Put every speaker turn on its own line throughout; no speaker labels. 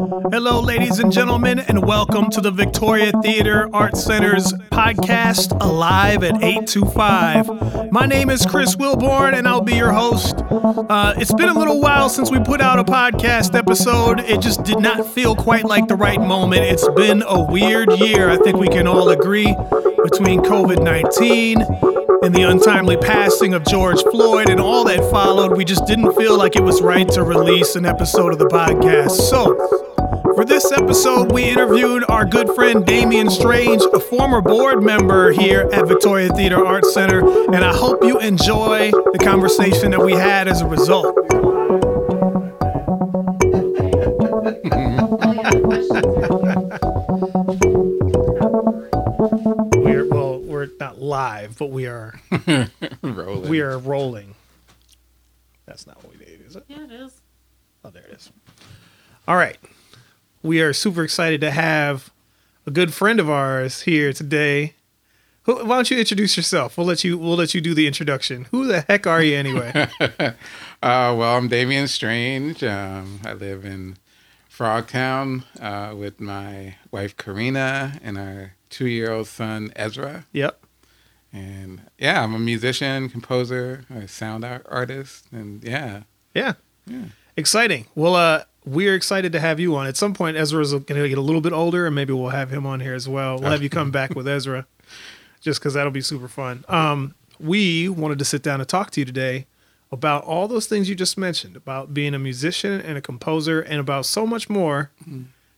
Hello, ladies and gentlemen, and welcome to the Victoria Theater Arts Center's podcast, Alive at 825. My name is Chris Wilborn, and I'll be your host. Uh, it's been a little while since we put out a podcast episode. It just did not feel quite like the right moment. It's been a weird year, I think we can all agree, between COVID 19 and the untimely passing of George Floyd and all that followed. We just didn't feel like it was right to release an episode of the podcast. So, for this episode, we interviewed our good friend Damian Strange, a former board member here at Victoria Theater Arts Center, and I hope you enjoy the conversation that we had as a result. we're well, we're not live, but we are
Rolling.
we are rolling. That's not what we did, is it?
Yeah, it is.
Oh, there it is. All right. We are super excited to have a good friend of ours here today. Who, why don't you introduce yourself? We'll let you we'll let you do the introduction. Who the heck are you anyway?
uh, well, I'm Damian Strange. Um, I live in Frogtown uh, with my wife Karina and our two-year-old son Ezra.
yep.
And yeah, I'm a musician, composer, a sound art- artist, and yeah,
Yeah.
Yeah.
Exciting. Well, uh, we're excited to have you on. At some point, Ezra's going to get a little bit older, and maybe we'll have him on here as well. We'll have you come back with Ezra, just because that'll be super fun. Um, we wanted to sit down and talk to you today about all those things you just mentioned about being a musician and a composer, and about so much more,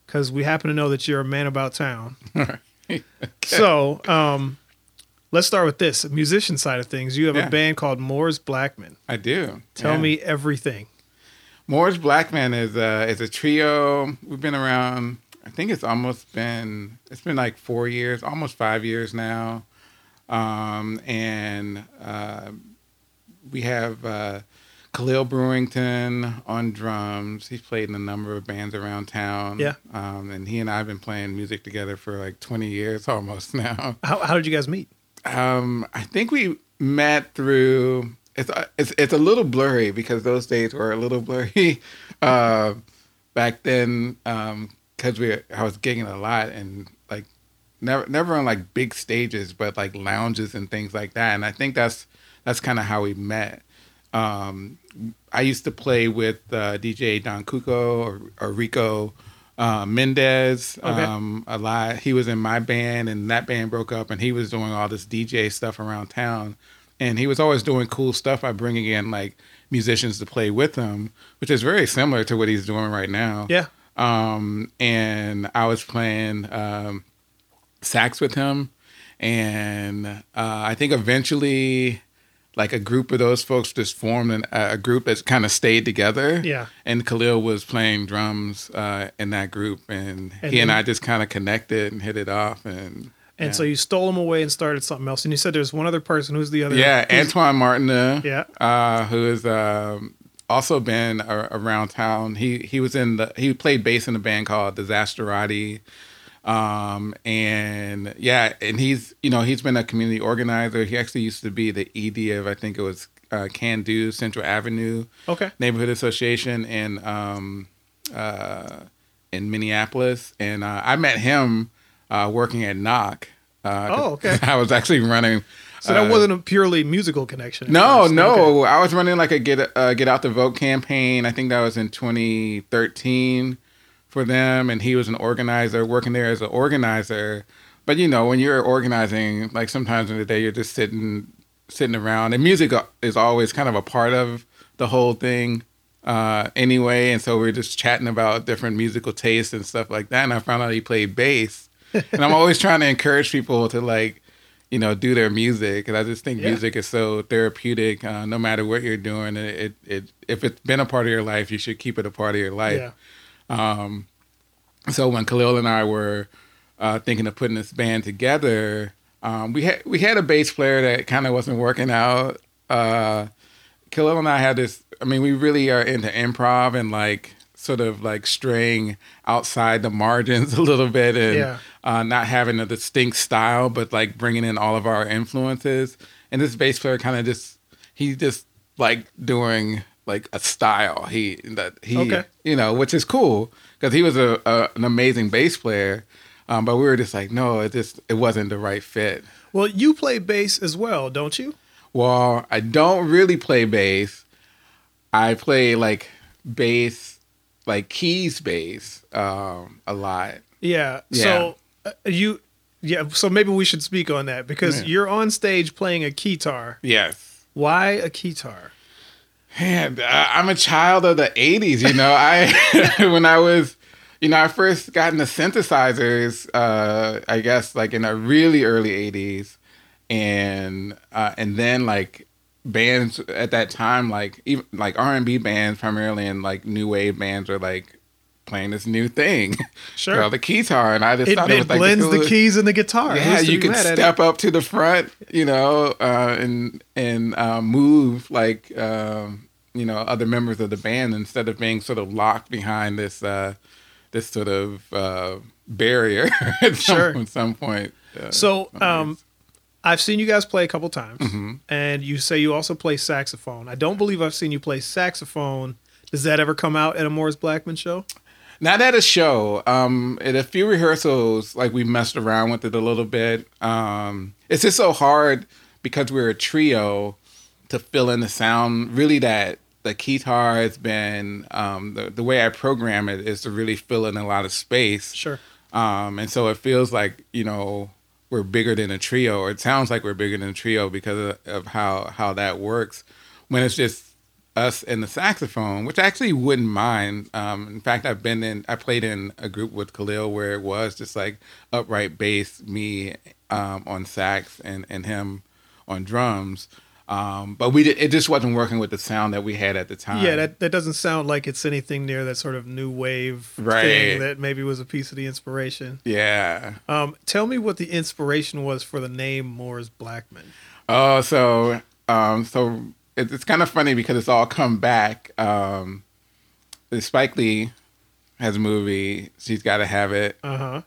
because we happen to know that you're a man about town. So, um, let's start with this musician side of things. You have a band called Moore's Blackman.
I do.
Tell
Yeah.
me everything.
Moore's Blackman is a is a trio. We've been around. I think it's almost been it's been like four years, almost five years now. Um, and uh, we have uh, Khalil Brewington on drums. He's played in a number of bands around town.
Yeah.
Um, and he and I have been playing music together for like twenty years almost now.
How, how did you guys meet?
Um, I think we met through. It's it's it's a little blurry because those days were a little blurry. Uh, back then, because we I was gigging a lot and like never never on like big stages, but like lounges and things like that. And I think that's that's kind of how we met. Um, I used to play with uh, DJ Don Cuco or, or Rico uh, Mendez
Okay.
um, a lot. He was in my band, and that band broke up, and he was doing all this DJ stuff around town. And he was always doing cool stuff by bringing in like musicians to play with him, which is very similar to what he's doing right now.
Yeah.
Um, and I was playing um, sax with him, and uh, I think eventually, like a group of those folks just formed an, a group that's kind of stayed together.
Yeah.
And Khalil was playing drums uh, in that group, and,
And
he and I just kind of connected and hit it off, and
And
yeah.
so you stole him away and started something else. And you said there's one other person. Who's the other?
yeah,
who's-
Antoine Martineau.
Yeah.
uh, who has um, also been a- around town. He he was in the he played bass in a band called Disasterati. Um, and yeah, and he's you know he's been a community organizer. He actually used to be the ED of I think it was uh, Can Do Central Avenue
Okay.
Neighborhood Association in um, uh, in Minneapolis, and uh, I met him uh, working at NOC. Uh,
Oh, okay.
I was actually running.
So that
uh,
wasn't a purely musical connection.
no,
first.
no.
Okay.
I was running like a get uh, get out the vote campaign. I think that was in 2013 for them, and he was an organizer working there as an organizer. But you know, when you're organizing, like sometimes in the day you're just sitting sitting around, and music is always kind of a part of the whole thing uh, anyway. And so we are just chatting about different musical tastes and stuff like that. And I found out he played bass, and I'm always trying to encourage people to like you know, do their music. And I just think
Yeah.
music is so therapeutic. Uh, no matter what you're doing, it, it, it if it's been a part of your life, you should keep it a part of your life.
Yeah.
Um, so when Khalil and I were uh, thinking of putting this band together, um, we had we had a bass player that kind of wasn't working out. Uh, Khalil and I had this. I mean, we really are into improv and like sort of like straying outside the margins a little bit and
Yeah.
uh, not having a distinct style, but like bringing in all of our influences. And this bass player kind of just he just like doing like a style. He that he
Okay.
you know, which is cool because he was a, a an amazing bass player. Um, but we were just like, no, it just it wasn't the right fit.
Well, you play bass as well, don't you?
Well, I don't really play bass. I play like bass, like keys bass, um, a lot.
Yeah. So uh, you, yeah. So maybe we should speak on that because
Yeah.
you're on stage playing a guitar.
Yes.
Why a guitar?
Man, I- I'm a child of the '80s. You know, I when I was, you know, I first got into synthesizers. Uh, I guess like in the really early '80s, and uh, and then like bands at that time, like even like R&B bands primarily, and like new wave bands were like playing this new thing,
Sure.
called the guitar, and I just
It,
thought it,
it
was like
blends the
coolest-
keys and the guitar.
yeah, you
be
could
mad at it?
step up to the front, you know, uh, and and uh, move like um, you know other members of the band instead of being sort of locked behind this uh, this sort of uh, barrier at some,
Sure.
at some point. Uh,
So, um, I've seen you guys play a couple times,
Mm-hmm.
and you say you also play saxophone. I don't believe I've seen you play saxophone. Does that ever come out at a Moore's Blackman show?
Not at a show. Um, at a few rehearsals, like we messed around with it a little bit. Um, it's just so hard because we're a trio to fill in the sound. Really, that the guitar has been um, the the way I program it is to really fill in a lot of space.
Sure.
Um, and so it feels like you know we're bigger than a trio, or it sounds like we're bigger than a trio because of, of how how that works. When it's just us and the saxophone, which I actually wouldn't mind. Um, in fact, I've been in, I played in a group with Khalil where it was just like upright bass, me um, on sax, and and him on drums. Um, but we did, it just wasn't working with the sound that we had at the time.
Yeah, that, that doesn't sound like it's anything near that sort of new wave
Right.
thing that maybe was a piece of the inspiration.
yeah.
Um, tell me what the inspiration was for the name Moore's Blackman.
Oh, so um, so it, it's kind of funny because it's all come back. Um, Spike Lee has a movie. She's got to have it,
Uh huh.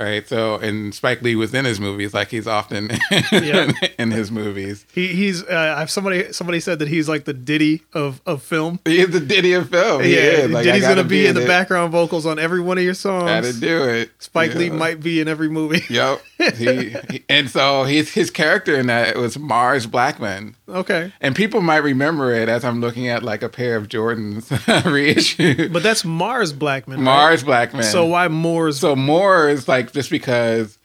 Right? So, and Spike Lee was in his movies, like he's often
Yeah.
in his movies.
He he's uh, I've somebody somebody said that he's like the Diddy of of film.
He is the Diddy of film.
Yeah,
is. Like, I
gonna be in the background vocals on every one of your songs.
Gotta do it.
Spike Lee might be in every movie.
Yep. He, he- and so his his character in that was Mars Blackmon.
okay,
And people might remember it as I'm looking at like a pair of Jordans reissued.
but that's Mars Blackmon. right?
Mars Blackmon.
So why Moore's?
So more is like just because.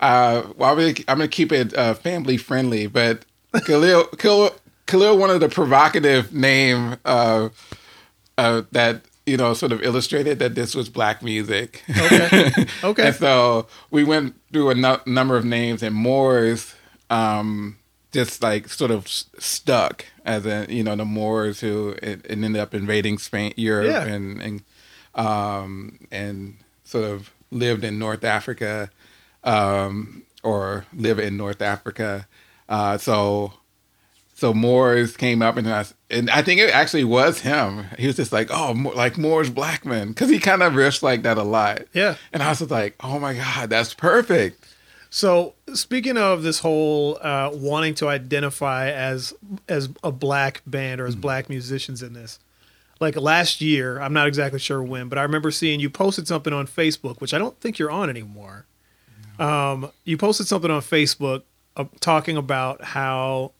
Uh, well, I'm gonna, keep it uh, family friendly, but Khalil, Khalil, Khalil wanted a provocative name uh, uh, that you know sort of illustrated that this was black music.
Okay. Okay.
and so we went through a nu- number of names, and Moors um, just like sort of s- stuck as a you know the Moors who it, it ended up invading Spain, Europe,
Yeah.
and and um, and sort of lived in North Africa, um, or live in North Africa. Uh, so so Moors came up and I, and I think it actually was him. He was just like, oh, like Moore's Blackman, because he kind of riffs like that a lot.
yeah.
And I was just like, oh my god, that's perfect.
So speaking of this whole uh, wanting to identify as as a black band or as black musicians in this, like last year, I'm not exactly sure when, but I remember seeing you posted something on Facebook, which I don't think you're on anymore. Um, you posted something on Facebook uh, talking about how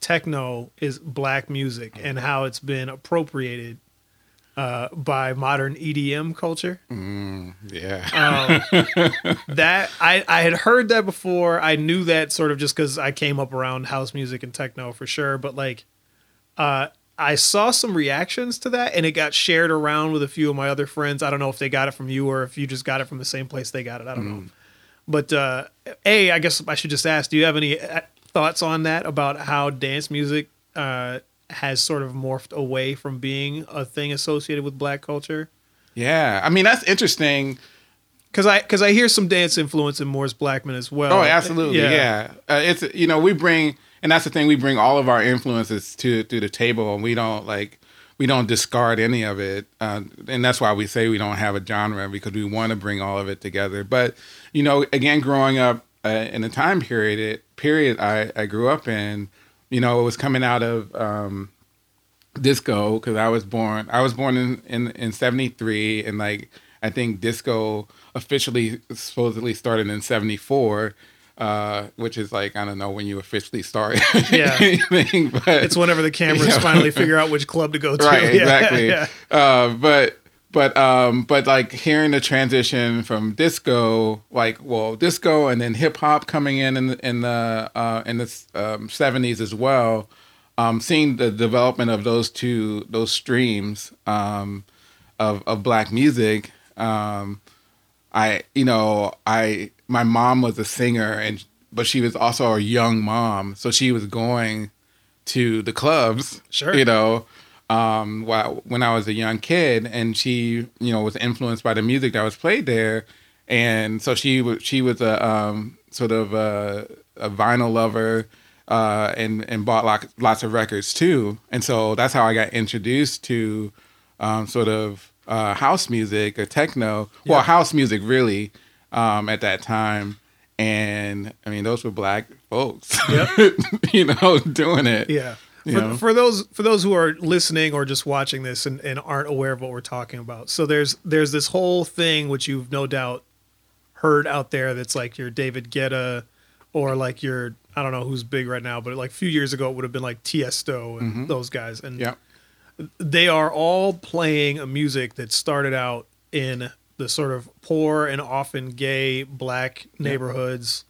techno is black music and how it's been appropriated uh, by modern EDM culture.
Yeah.
Um, that I, I had heard that before. I knew that sort of just because I came up around house music and techno for sure. But like, uh, I saw some reactions to that, and it got shared around with a few of my other friends. I don't know if they got it from you or if you just got it from the same place they got it. I don't know. But uh, a, I guess I should just ask: Do you have any uh, thoughts on that about how dance music uh, has sort of morphed away from being a thing associated with black culture?
yeah. I mean, that's interesting.
Because I because I hear some dance influence in Moore's Blackman as well.
Oh, absolutely. Yeah. Uh, it's you know we bring and that's the thing we bring all of our influences to to the table and we don't like we don't discard any of it uh, and that's why we say we don't have a genre because we want to bring all of it together. But you know, again, growing up uh, in the time period it, period I I grew up in, you know, it was coming out of um, disco because I was born. I was born in in in '73, and like I think disco officially supposedly started in '74. Uh, which is like I don't know when you officially start.
Yeah.
anything, but
It's whenever the cameras finally figure out which club to go to.
right
Yeah,
exactly
yeah.
uh but but um but like hearing the transition from disco like well disco and then hip hop coming in in the in the uh in the um, 70s as well um seeing the development of those two those streams um of of black music um I you know I my mom was a singer and but she was also a young mom. So she was going to the clubs
Sure.
you know um while, when I was a young kid. And she you know was influenced by the music that was played there. And so she was she was a um sort of a, a vinyl lover uh and and bought lots lots of records too. And so that's how I got introduced to um sort of uh house music or techno. Well house music really um at that time. And I mean those were black folks
Yep.
you know doing it.
Yeah. For, for those for those who are listening or just watching this and, and aren't aware of what we're talking about, so there's there's this whole thing which you've no doubt heard out there that's like your David Guetta or like your I don't know who's big right now, but like a few years ago it would have been like Tiesto and those guys, and
yeah
they are all playing a music that started out in the sort of poor and often gay black neighborhoods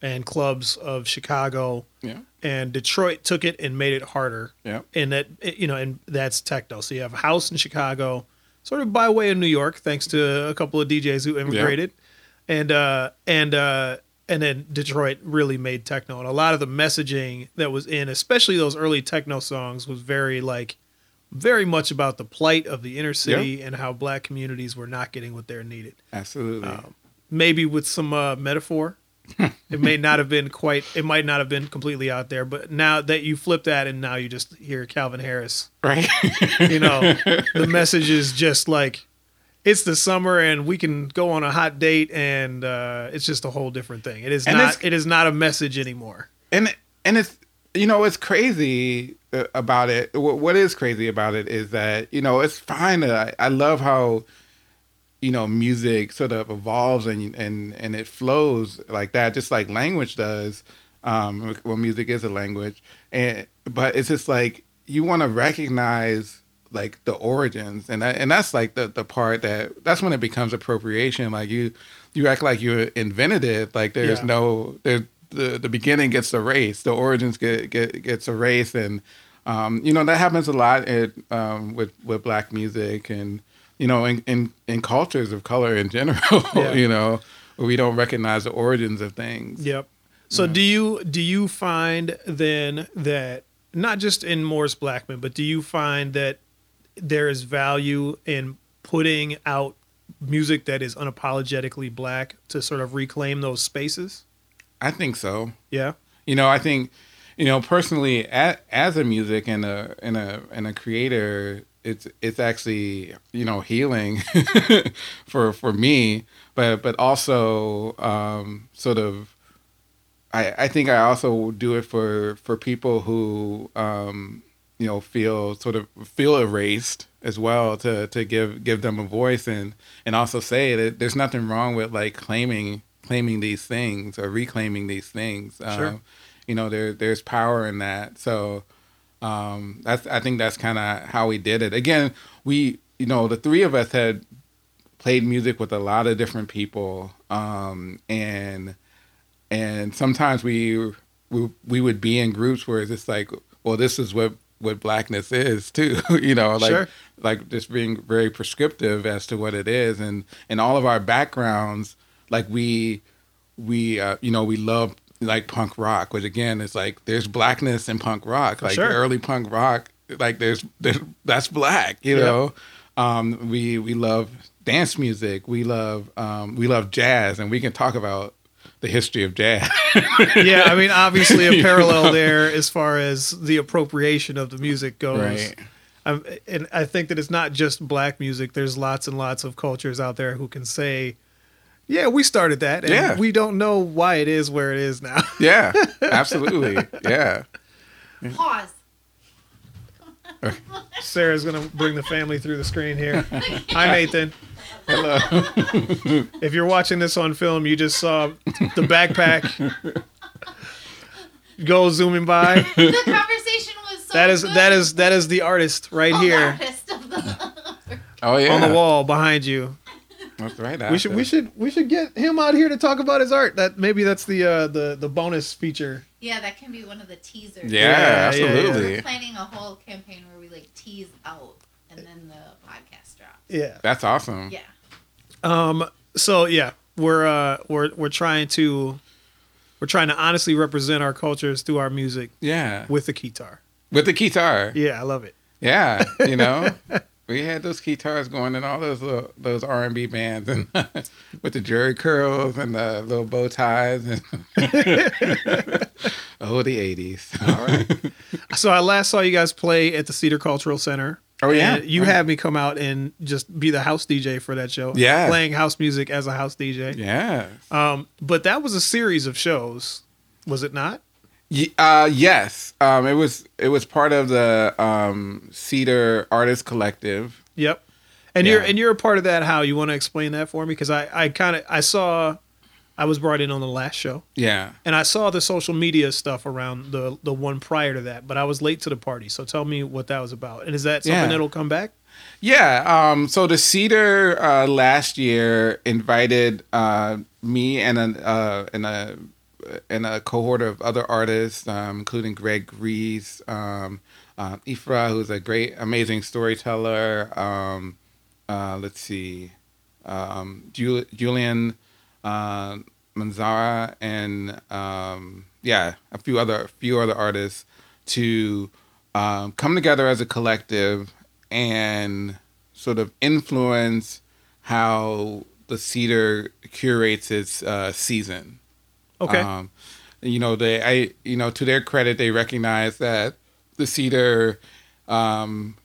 and clubs of Chicago
yeah
and Detroit took it and made it harder.
yeah
And that you know, and that's techno. So you have a house in Chicago, sort of by way of New York, thanks to a couple of DJs who immigrated, and uh, and uh, and then Detroit really made techno. And a lot of the messaging that was in, especially those early techno songs, was very like very much about the plight of the inner city and how black communities were not getting what they're needed.
absolutely
Um, maybe with some uh, metaphor. it may not have been quite. It might not have been completely out there, but now that you flip that and now you just hear Calvin Harris,
right
you know, the message is just like it's the summer and we can go on a hot date and uh, it's just a whole different thing. It is
And
not.
it's-
not a message anymore.
and and it's you know it's crazy about it what is crazy about it is that you know it's fine I, I love how you know music sort of evolves and and and it flows like that just like language does um well music is a language and but it's just like you want to recognize like the origins and that, and that's like the the part that that's when it becomes appropriation like you you act like you invented it like there's
Yeah.
no there the the beginning gets erased the origins get get gets erased and um you know that happens a lot at, um with with black music and you know in in, in cultures of color in general
Yeah.
you know where we don't recognize the origins of things
Yep. So do you do you find then that not just in Moore's Blackman, but do you find that there is value in putting out music that is unapologetically black to sort of reclaim those spaces?
i think so
Yeah.
you know i think you know personally as, as a music and a and a and a creator it's it's actually you know healing for for me but but also um sort of i i think i also do it for for people who um you know feel sort of feel erased as well to to give give them a voice and and also say that there's nothing wrong with like claiming claiming these things or reclaiming these things
Sure.
um, you know there there's power in that. So um that's i think that's kind of how we did it. Again we you know the three of us had played music with a lot of different people um and and sometimes we we, we would be in groups where it's just like well this is what what blackness is too you know like
Sure.
like just being very prescriptive as to what it is. And and all of our backgrounds like we we uh, you know we love like punk rock which again is like there's blackness in punk rock like
Sure.
early punk rock like there's, there's that's black you
Yep.
know um we we love dance music we love um we love jazz and we can talk about the history of jazz
yeah, I mean, obviously a parallel there as far as the appropriation of the music goes.
right
Um, and I think that it's not just black music. There's lots and lots of cultures out there who can say, "Yeah, we started that, and
Yeah.
we don't know why it is where it is now."
yeah absolutely yeah
Pause.
Sarah's gonna bring the family through the screen here. Hi, Nathan.
Hello.
If you're watching this on film, you just saw the backpack go zooming by.
The conversation was so
That is
good.
that is that is the artist right
Oh,
here
artist of the-
Oh yeah.
on the wall behind you.
That's right.
We should we should we should get him out here to talk about his art. That maybe that's the uh, the the bonus feature.
yeah, that can be one of the teasers.
Yeah,
Yeah, yeah,
absolutely.
We're planning a whole campaign where we like tease out and then the podcast drops.
Yeah.
That's awesome.
Yeah.
Um. So yeah, we're uh we're we're trying to we're trying to honestly represent our cultures through our music
Yeah.
with the guitar.
With the guitar.
Yeah, I love it.
Yeah. You know. We had those guitars going in all those little, those R and B bands, and with the Jheri curls and the little bow ties, and oh, the eighties. All right.
So I last saw you guys play at the Cedar Cultural Center.
Oh yeah,
And you had me come out and just be the house DJ for that show.
Yeah.
Playing house music as a house DJ.
Yeah.
Um, but that was a series of shows, was it not?
Uh, yes. Um, it was it was part of the um, Cedar Artist Collective.
Yep. And you're and you're a part of that. How you want to explain that for me? Because I I kind of I saw, I was brought in on the last show,
Yeah.
and I saw the social media stuff around the the one prior to that. But I was late to the party, so tell me what that was about. And is that something
Yeah.
that'll come back?
Yeah. Um, so the Cedar uh, last year invited uh, me and a uh, and a and a cohort of other artists, um, including Greg Rees, um, uh, Ifra, who's a great, amazing storyteller. Um, uh, let's see, um, Jul- Julian uh, Manzara, and um, yeah, a few other a few other artists to come together as a collective and sort of influence how the Cedar curates its uh, season.
Okay.
Um, you know, they, I, you know, to their credit, they recognize that the Cedar um,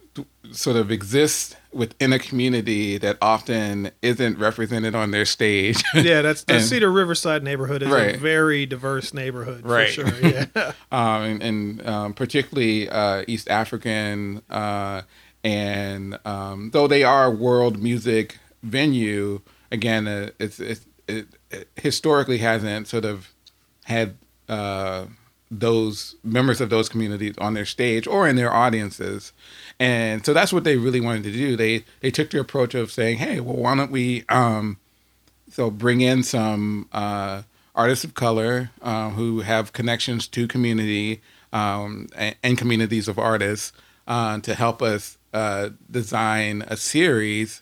sort of exists within a community that often isn't represented on their stage.
yeah, that's the
and-
Cedar Riverside neighborhood is a very diverse neighborhood
Right.
for sure. Yeah.
um, and, and um, particularly uh, East African, uh, and um, though they are a world music venue, again, uh, it's, it's it, it historically hasn't sort of had uh, those members of those communities on their stage or in their audiences, and so that's what they really wanted to do. They they took the approach of saying, "Hey, well, why don't we?" Um, so bring in some uh, artists of color uh, who have connections to community um, and, and communities of artists uh, to help us uh, design a series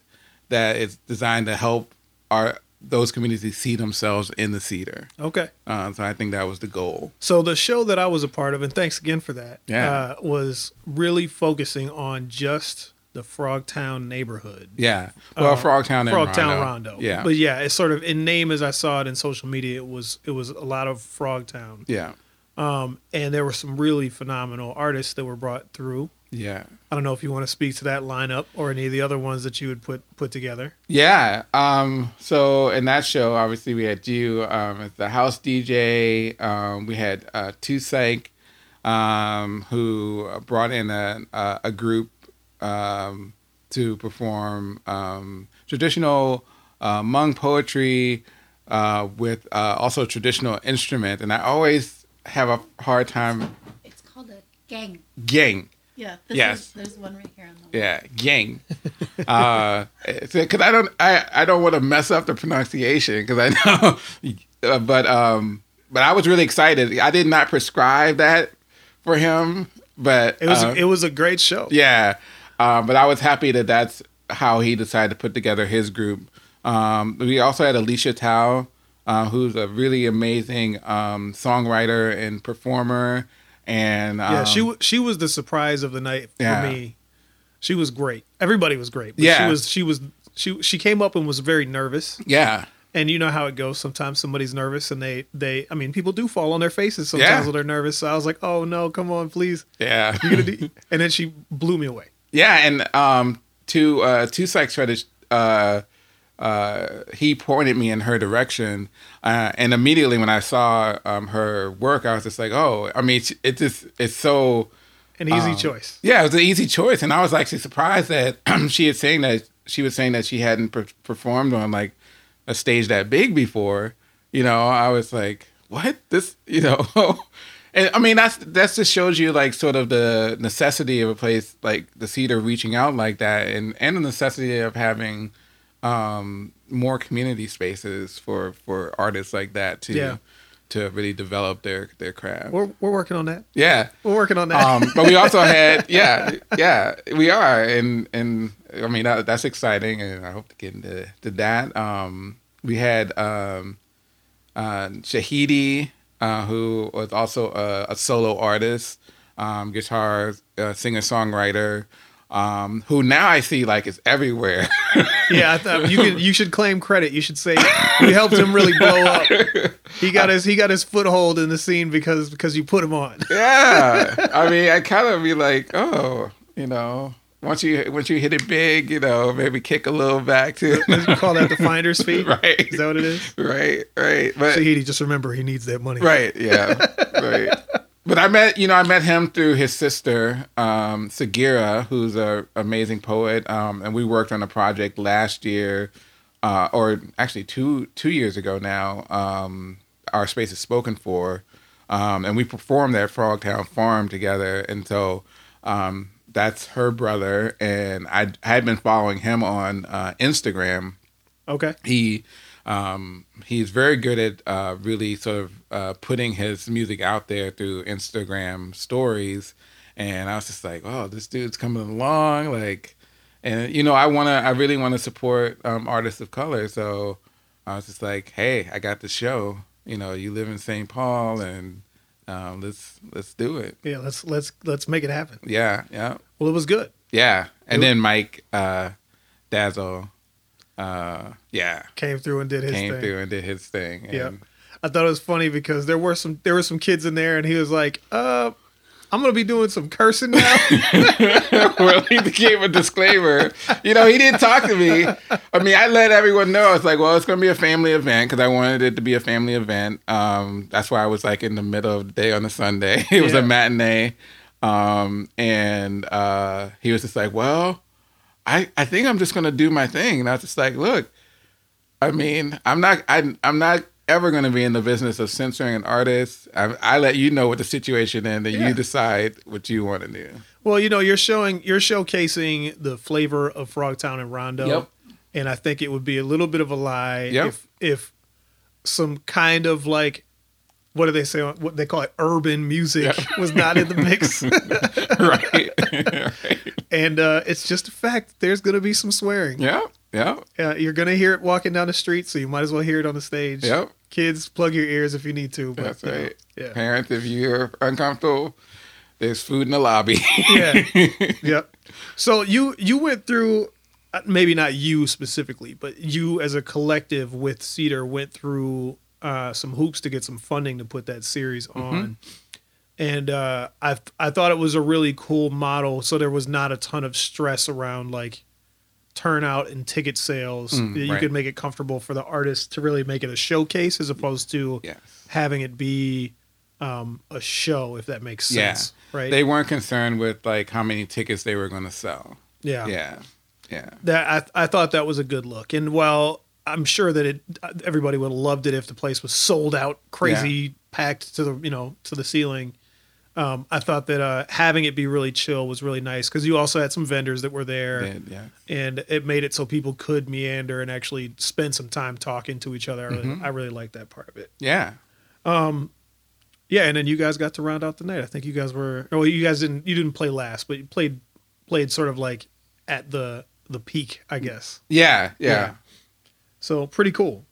that is designed to help our those communities see themselves in the cedar.
Okay.
Uh, so I think that was the goal.
So the show that I was a part of, and thanks again for that,
Yeah.
uh, was really focusing on just the Frogtown neighborhood.
Yeah. Well,
Uh,
Frogtown and
Frogtown
Rondo.
Rondo.
Yeah.
But yeah, it's sort of in name as I saw it in social media, it was it was a lot of Frogtown.
yeah.
Um, and there were some really phenomenal artists that were brought through.
Yeah.
I don't know if you want to speak to that lineup or any of the other ones that you would put put together.
Yeah. Um, so in that show, obviously we had you um, as the house DJ. Um, we had uh, Tou SaiKo, um, who brought in a a, a group um, to perform um, traditional uh, Hmong poetry uh, with uh, also traditional instrument. And I always have a hard time
It's called a gang.
gang.
Yeah. This
Yes.
Is, there's one right here on the Left.
Yeah, gang. uh, because I don't, I, I don't want to mess up the pronunciation because I know, uh, but um, but I was really excited. I did not prescribe that for him, but
It was
uh,
it was a great show.
yeah. Um, but I was happy that that's how he decided to put together his group. Um, we also had Alicia Tao, uh, who's a really amazing um, songwriter and performer. And um,
Yeah, she she was the surprise of the night for
Yeah.
me. She was great. Everybody was great. But
Yeah.
she was she was she she came up and was very nervous.
yeah,
And you know how it goes. Sometimes somebody's nervous and they they I mean people do fall on their faces sometimes
Yeah.
when they're nervous. So I was like, oh no, come on, please.
yeah.
You're gonna do and then she blew me away.
Yeah, and um, two uh, Tou SaiKo credits. Uh, uh, he pointed me in her direction, uh, and immediately when I saw um, her work, I was just like, "Oh, I mean, it's- it just it's so
An easy
Um,
choice.
Yeah, it was an easy choice, and I was actually surprised that she had saying that she was saying that she hadn't per- performed on like a stage that big before. You know, I was like, what this? You know, and I mean that's that just shows you like sort of the necessity of a place like the Cedar reaching out like that, and and the necessity of having um more community spaces for for artists like that to
Yeah.
to really develop their their craft.
We're we're working on that.
yeah.
We're working on that.
Um, but we also had, yeah, yeah, we are, and and I mean that, that's exciting, and I hope to get into to that. Um, we had um, uh, Shahidi, uh, who was also a, a solo artist, um, guitar uh, singer songwriter, um, who now I see like is everywhere.
yeah, I thought you could you should claim credit. You should say you helped him really blow up. He got his he got his foothold in the scene because because you put him on.
yeah, I mean, I kind of be like, oh, you know. Once you once you hit it big, you know, maybe kick a little back too.
You call that the finder's fee?
right.
Is that what it is?
right, right. But
Shahidi, just remember he needs that money.
right, yeah, right. But I met, you know, I met him through his sister, um, Sagira, who's an amazing poet, um, and we worked on a project last year, uh, or actually two two years ago now. Um, our space is spoken for, um, and we performed at Frogtown Farm together, and so. Um, that's her brother, and I, I had been following him on uh, Instagram,
Okay.
he um, he's very good at uh, really sort of uh, putting his music out there through Instagram stories, and I was just like, oh, this dude's coming along, like, and you know, I wanna, I really want to support um, artists of color, so I was just like, hey, I got the show, you know, you live in St. Paul, and um, let's let's do it,
Yeah, let's let's let's make it happen.
yeah, yeah,
Well, it was good.
yeah, and then Mike uh, Dazzle, uh, yeah,
Came through and did his
came
thing.
through and did his thing.
Yeah. I thought it was funny because there were some there were some kids in there and he was like, uh, I'm gonna be doing some cursing now.
well, he gave a disclaimer. You know, he didn't talk to me. I mean, I let everyone know. It's like, well, it's going to be a family event because I wanted it to be a family event. Um, that's why I was like in the middle of the day on a Sunday. It was
Yeah.
a matinee. Um, and uh, he was just like, well, I, I think I'm just going to do my thing. And I was just like, look, I mean, I'm not, I, I'm not ever going to be in the business of censoring an artist. I, I let you know what the situation is, and then
Yeah.
you decide what you want to do.
well, you know, you're showing you're showcasing the flavor of Frogtown and Rondo.
Yep.
And I think it would be a little bit of a lie
Yep.
if if some kind of like what do they say what they call it urban music was not in the mix.
right. right.
and uh, it's just a fact there's gonna be some swearing.
Yeah. Yeah.
Uh, you're gonna hear it walking down the street, so you might as well hear it on the stage.
Yep.
Kids, plug your ears if you need to. But,
That's
you know,
right.
yeah.
Parents, if you're uncomfortable, there's food in the lobby.
yeah. Yep. So you you went through uh, maybe not you specifically, but you as a collective with Cedar went through uh, some hoops to get some funding to put that series
Mm-hmm.
on. And uh, I I thought it was a really cool model. So there was not a ton of stress around like turnout and ticket sales.
Mm,
you
right.
could make it comfortable for the artist to really make it a showcase as opposed to having it be um, a show, if that makes
Yeah.
sense. Right.
They weren't concerned with like how many tickets they were going to sell.
yeah.
Yeah. Yeah.
that I, I thought that was a good look and while i'm sure that it everybody would have loved it if the place was sold out crazy packed to the you know to the ceiling um, i thought that uh, having it be really chill was really nice because you also had some vendors that were there
yeah.
and it made it so people could meander and actually spend some time talking to each other i really,
Mhm.
I really liked that part of it
Yeah.
yeah and then you guys got to round out the night i think you guys were well you guys didn't you didn't play last but you played played sort of like at the the peak i guess
Yeah. Yeah.
Yeah. So pretty cool.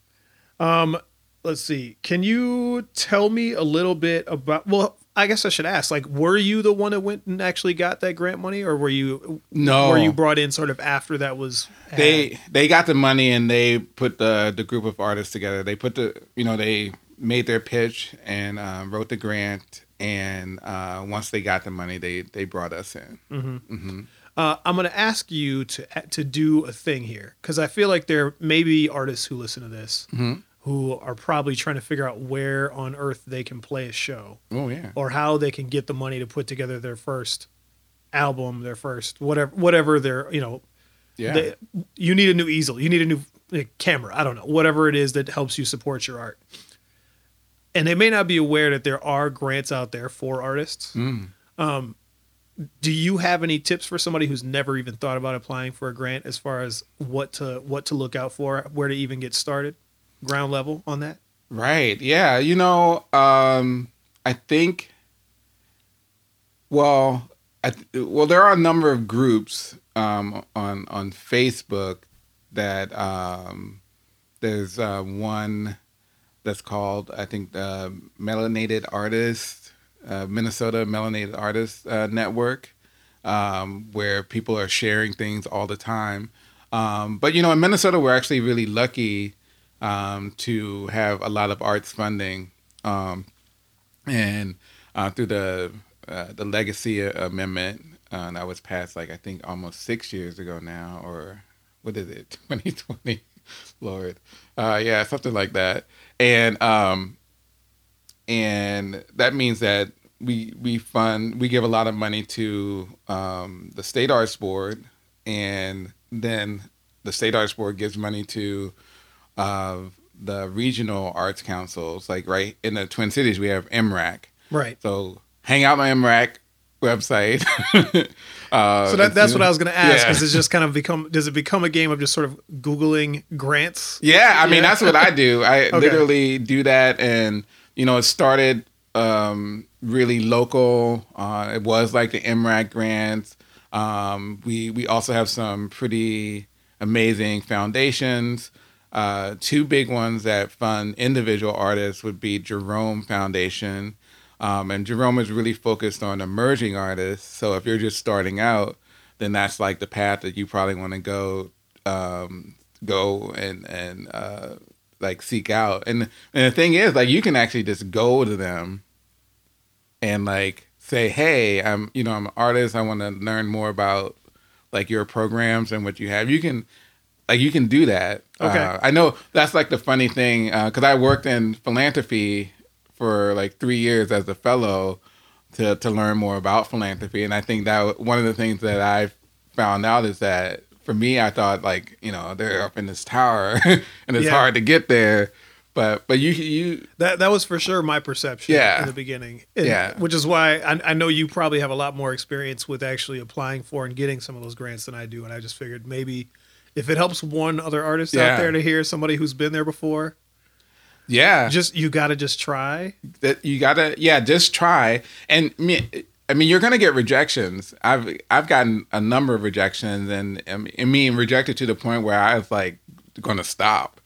Um, let's see. Can you tell me a little bit about? Well, I guess I should ask. Like, were you the one that went and actually got that grant money, or were you?
No.
Were you brought in sort of after that was? had?
They they got the money and they put the the group of artists together. They put the you know they made their pitch and um, wrote the grant. And uh, once they got the money, they they brought us in. hmm
Uh, I'm going to ask you to to do a thing here because I feel like there may be artists who listen to this
Mhm.
who are probably trying to figure out where on earth they can play a show
Oh yeah.
or how they can get the money to put together their first album, their first whatever whatever their you know
Yeah.
they, you need a new easel, you need a new camera, I don't know, whatever it is that helps you support your art. And they may not be aware that there are grants out there for artists.
Mm.
Um, do you have any tips for somebody who's never even thought about applying for a grant as far as what to what to look out for, where to even get started, ground level on that?
Right. Yeah. You know, um, I think. Well, I well, there are a number of groups um, on on Facebook that um, there's uh, one that's called I think the Melanated Artists uh, Minnesota Melanated Artists uh, Network, um, where people are sharing things all the time. Um, but you know, in Minnesota, we're actually really lucky um, to have a lot of arts funding, um, and uh, through the uh, the legacy amendment uh, that was passed, like I think almost six years ago now, or what is it, twenty twenty? Lord, uh, yeah, something like that, and um, and that means that we we fund we give a lot of money to um, the state arts board, and then the state arts board gives money to uh, the regional arts councils. Like right in the Twin Cities, we have MRAC.
Right.
So hang out my MRAC website. uh,
So that, that's what I was going to ask.
Yeah.
Is it just kind of become? Does it become a game of just sort of googling grants?
Yeah, I mean
Yeah.
that's what I do. I
Okay.
literally do that, and you know, it started um, really local. Uh, it was like the MRAC grants. Um, we we also have some pretty amazing foundations. Uh, two big ones that fund individual artists would be Jerome Foundation, um, and Jerome is really focused on emerging artists. So if you're just starting out, then that's like the path that you probably want to go um, go and and uh, like seek out. And and the thing is, like you can actually just go to them and like say, hey, I'm you know I'm an artist. I want to learn more about like your programs and what you have. You can like you can do that.
Okay.
Uh, I know that's like the funny thing because I worked in philanthropy for like three years as a fellow to to learn more about philanthropy, and I think that one of the things that I found out is that for me, I thought like you know they're up in this tower and it's
Yeah.
hard to get there, but but you you
That that was for sure my perception
Yeah.
in the beginning. And-
Yeah.
Which is why I, I know you probably have a lot more experience with actually applying for and getting some of those grants than I do. And I just figured maybe if it helps one other artist out there to hear somebody who's been there before,
yeah
just you got to just try.
that you gotta yeah just try and me I mean, you're gonna get rejections. I've I've gotten a number of rejections, and I mean, rejected to the point where I was like gonna stop.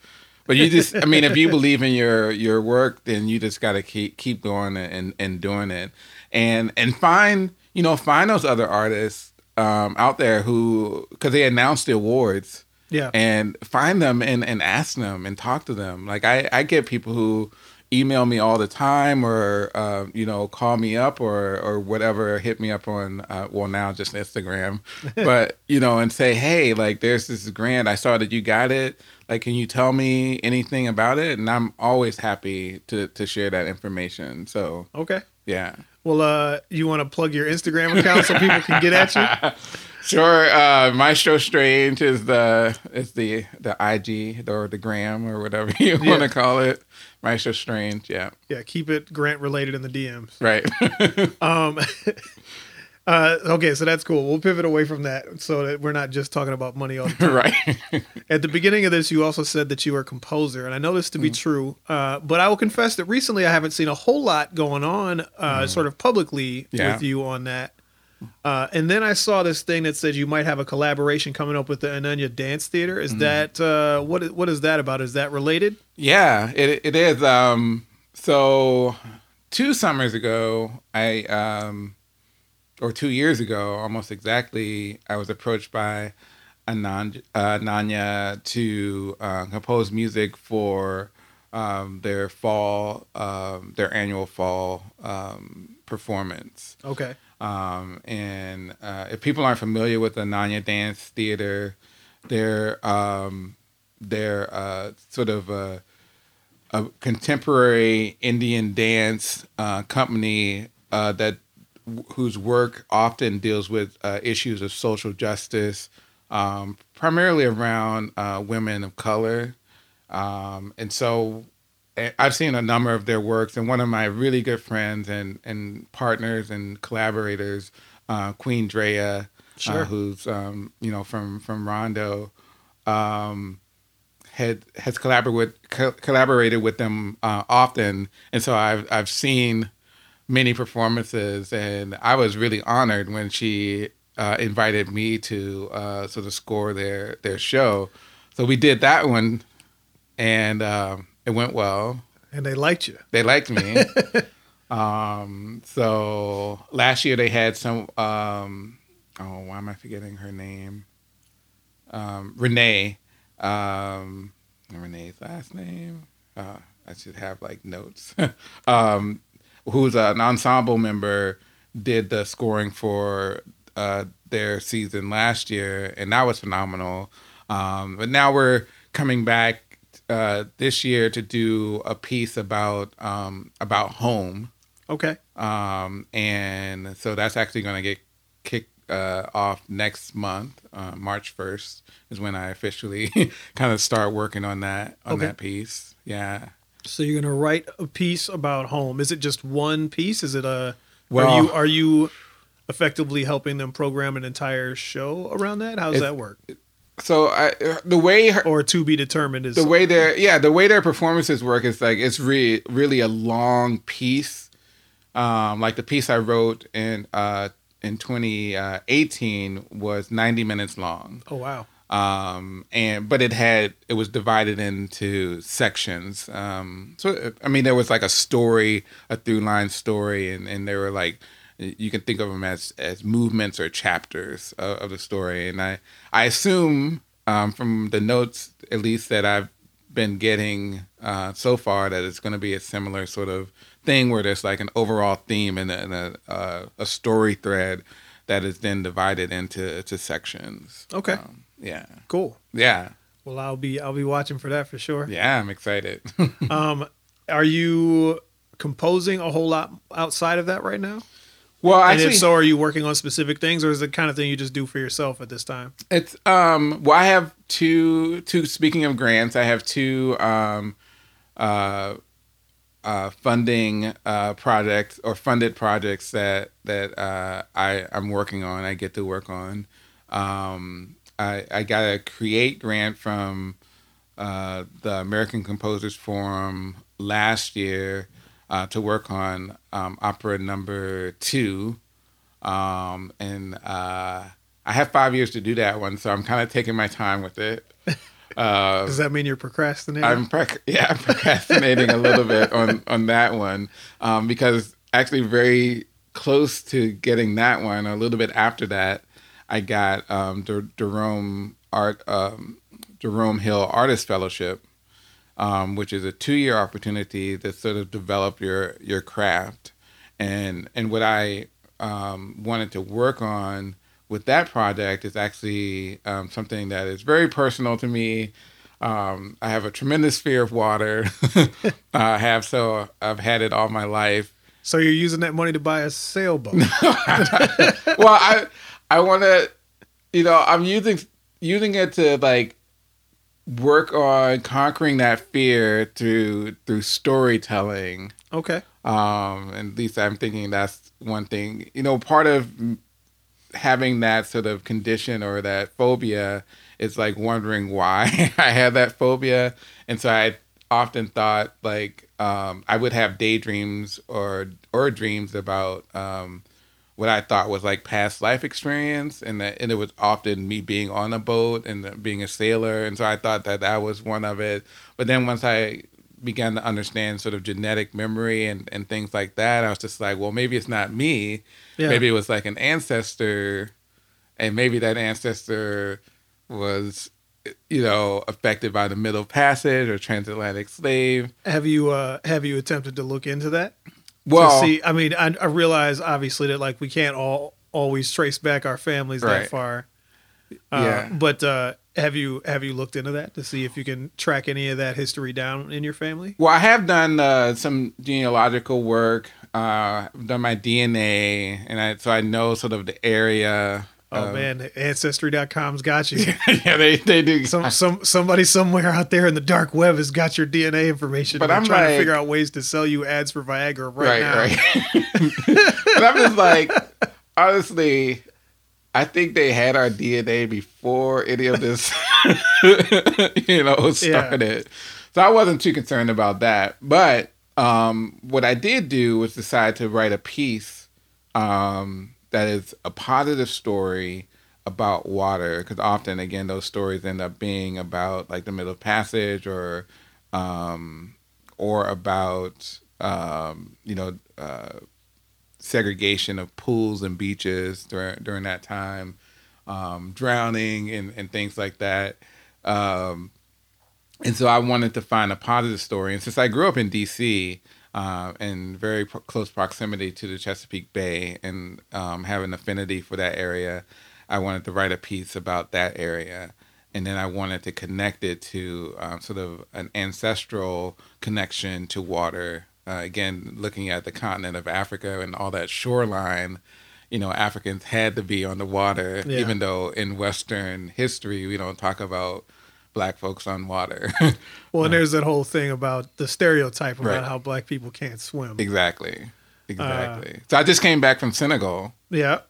But you just, I mean, if you believe in your your work, then you just gotta keep keep going and and doing it, and and find you know find those other artists um, out there who because they announced the awards
Yeah.
and find them and, and ask them and talk to them. Like I, I get people who email me all the time or uh, you know call me up or or whatever hit me up on uh, well now just Instagram. But you know and say hey like there's this grant. I saw that you got it. Like can you tell me anything about it? And I'm always happy to to share that information. So
okay.
yeah.
Well, uh, you want to plug your Instagram account so people can get at you?
Sure. Uh, Maestro Strange is the is the the IG or the gram or whatever you
Yeah.
want to call it. Maestro Strange. Yeah.
Yeah, keep it grant related in the DMs.
Right.
Um, uh, okay, so that's cool. We'll pivot away from that so that we're not just talking about money all the time.
right.
At the beginning of this, you also said that you were a composer, and I know this to
Mm.
be true. Uh, but I will confess that recently I haven't seen a whole lot going on, uh, sort of publicly
Mm. Yeah.
with you on that. Uh, and then I saw this thing that said you might have a collaboration coming up with the Ananya Dance Theater.
Mm.
Is that uh, what? is- What is that about? Is that related?
Yeah, it it is. Um, so two summers ago, I um, or two years ago, almost exactly, I was approached by uh, Ananya to uh, compose music for um, their fall, um, their annual fall um, performance.
Okay.
Um, and uh, if people aren't familiar with the Ananya Dance Theater, they're um, they're uh, sort of a, a contemporary Indian dance uh, company uh, that whose work often deals with uh, issues of social justice, um, primarily around uh, women of color. Um, and so I've seen a number of their works, and one of my really good friends and, and partners and collaborators, uh, Queen Drea,
Sure.
uh, who's um, you know from from Rondo, um, had has collaborated with co- collaborated with them uh, often, and so I've I've seen many performances, and I was really honored when she uh, invited me to uh, sort of score their their show. So we did that one, and um, it went well.
And they liked you.
They liked me. um, so last year they had some. Um, oh, why am I forgetting her name? Um, Renee. Um, Renee's last name. Uh, I should have like notes. um, who's an ensemble member did the scoring for uh, their season last year, and that was phenomenal. Um, but now we're coming back uh, this year to do a piece about um, about home,
Okay.
um, and so that's actually going to get kicked uh, off next month. Uh, March first is when I officially kind of start working on that on
Okay.
that piece. Yeah.
So you're gonna write a piece about home. Is it just one piece? Is it a?
Well-
are you are you effectively helping them program an entire show around that? How does that work?
So I, the way her,
Or to be determined is
the way their yeah the way their performances work is like it's really really a long piece. Um like the piece i wrote in uh in 2018 was 90 minutes long.
Oh wow.
um and but it had it was divided into sections. Um so i mean there was like a story a through line story and and there were like you can think of them as as movements or chapters of, of the story and i i assume um from the notes at least that i've been getting uh so far that it's going to be a similar sort of thing where there's like an overall theme and a, and a, uh, a story thread that is then divided into to sections
Okay.
um, yeah
Cool.
yeah
Well, I'll be I'll be watching for that for sure.
yeah i'm excited
Um, are you composing a whole lot outside of that right now?
Well
and
actually
if so, are you working on specific things, or is it the kind of thing you just do for yourself at this time?
It's um well I have two two speaking of grants, I have two um uh uh funding uh projects or funded projects that that uh I I'm working on, I get to work on. Um I I got a create grant from uh the American Composers Forum last year uh to work on um opera number 2 um, and uh, I have five years to do that one, so I'm kind of taking my time with it. Uh,
Does that mean you're procrastinating?
I'm prec- yeah, I'm procrastinating a little bit on on that one um, because actually very close to getting that one. A little bit after that, I got um, the Jerome Art um, Jerome Hill Artist Fellowship, um, which is a two year opportunity to sort of develop your your craft, and and what I um, wanted to work on with that project is actually um, something that is very personal to me. Um, I have a tremendous fear of water. I have so I've had it all my life.
so you're using that money to buy a sailboat?
well, I I want to, you know, I'm using using it to like work on conquering that fear through through storytelling.
okay.
Um, and at least I'm thinking that's one thing. You know, part of having that sort of condition or that phobia is like wondering why I have that phobia, and so I often thought like um, I would have daydreams or or dreams about um, what I thought was like past life experience, and that and it was often me being on a boat and being a sailor, and so I thought that that was one of it. But then once I began to understand sort of genetic memory and, and things like that, I was just like, well, maybe it's not me.
Yeah.
Maybe it was like an ancestor, and maybe that ancestor was, you know, affected by the Middle Passage or transatlantic slave.
Have you uh have you attempted to look into that?
Well,
see, I mean, I, I realize obviously that like we can't all always trace back our families
Right.
that far. Uh,
Yeah.
But uh, have you have you looked into that to see if you can track any of that history down in your family?
Well, I have done uh, some genealogical work. Uh, I've done my DNA, and I, so I know sort of the area.
Oh
of-
man, ancestry.com's got you.
yeah, they they do.
Some some somebody somewhere out there in the dark web has got your DNA information.
But I'm
trying to figure out ways to sell you ads for Viagra right,
right,
now.
right. but I'm just like, honestly, I think they had our DNA before any of this, you know, started. So I wasn't too concerned about that. But um, what I did do was decide to write a piece um, that is a positive story about water, because often, again, those stories end up being about like the Middle Passage or um, or about um, you know uh, segregation of pools and beaches during during that time, um, drowning and, and things like that. Um, and so I wanted to find a positive story. And since I grew up in D.C. Uh, in very pro- close proximity to the Chesapeake Bay and um, have an affinity for that area, I wanted to write a piece about that area. And then I wanted to connect it to um, sort of an ancestral connection to water. Uh, again, looking at the continent of Africa and all that shoreline, you know, Africans had to be on the water,
Yeah.
even though in Western history we don't talk about black folks on water.
Well, and there's that whole thing about the stereotype about
Right.
how black people can't swim.
exactly. Exactly.
Uh,
so I just came back from Senegal,
Yeah,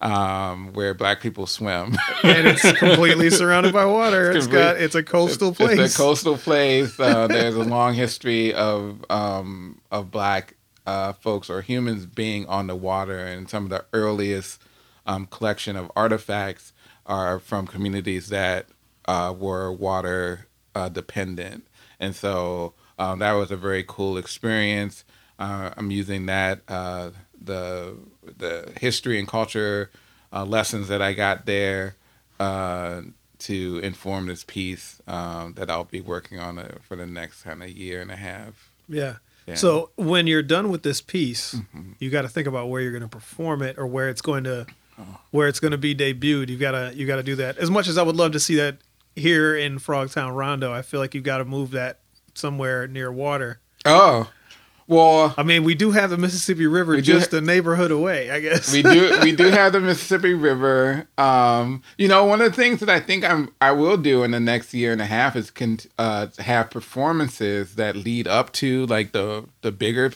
um, where black people swim.
and it's completely surrounded by water. It's got it's a coastal place.
It's a coastal place. Uh, there's a long history of um, of black uh, folks or humans being on the water, and some of the earliest um, collection of artifacts are from communities that uh, were water uh, dependent, and so um, that was a very cool experience. Uh, I'm using that uh, the the history and culture uh, lessons that I got there uh, to inform this piece um, that I'll be working on uh, for the next kind of year and a half.
Yeah.
Yeah.
So when you're done with this piece,
Mhm.
you got to think about where you're going to perform it or where it's going to
Oh.
where it's going to be debuted. You got to you got to do that. As much as I would love to see that here in Frogtown Rondo, I feel like you've got to move that somewhere near water.
Oh, well,
I mean, we do have the Mississippi River just a neighborhood away, I guess.
we do we do have the Mississippi River. Um, you know, one of the things that I think I'm I will do in the next year and a half is can uh, have performances that lead up to like the the bigger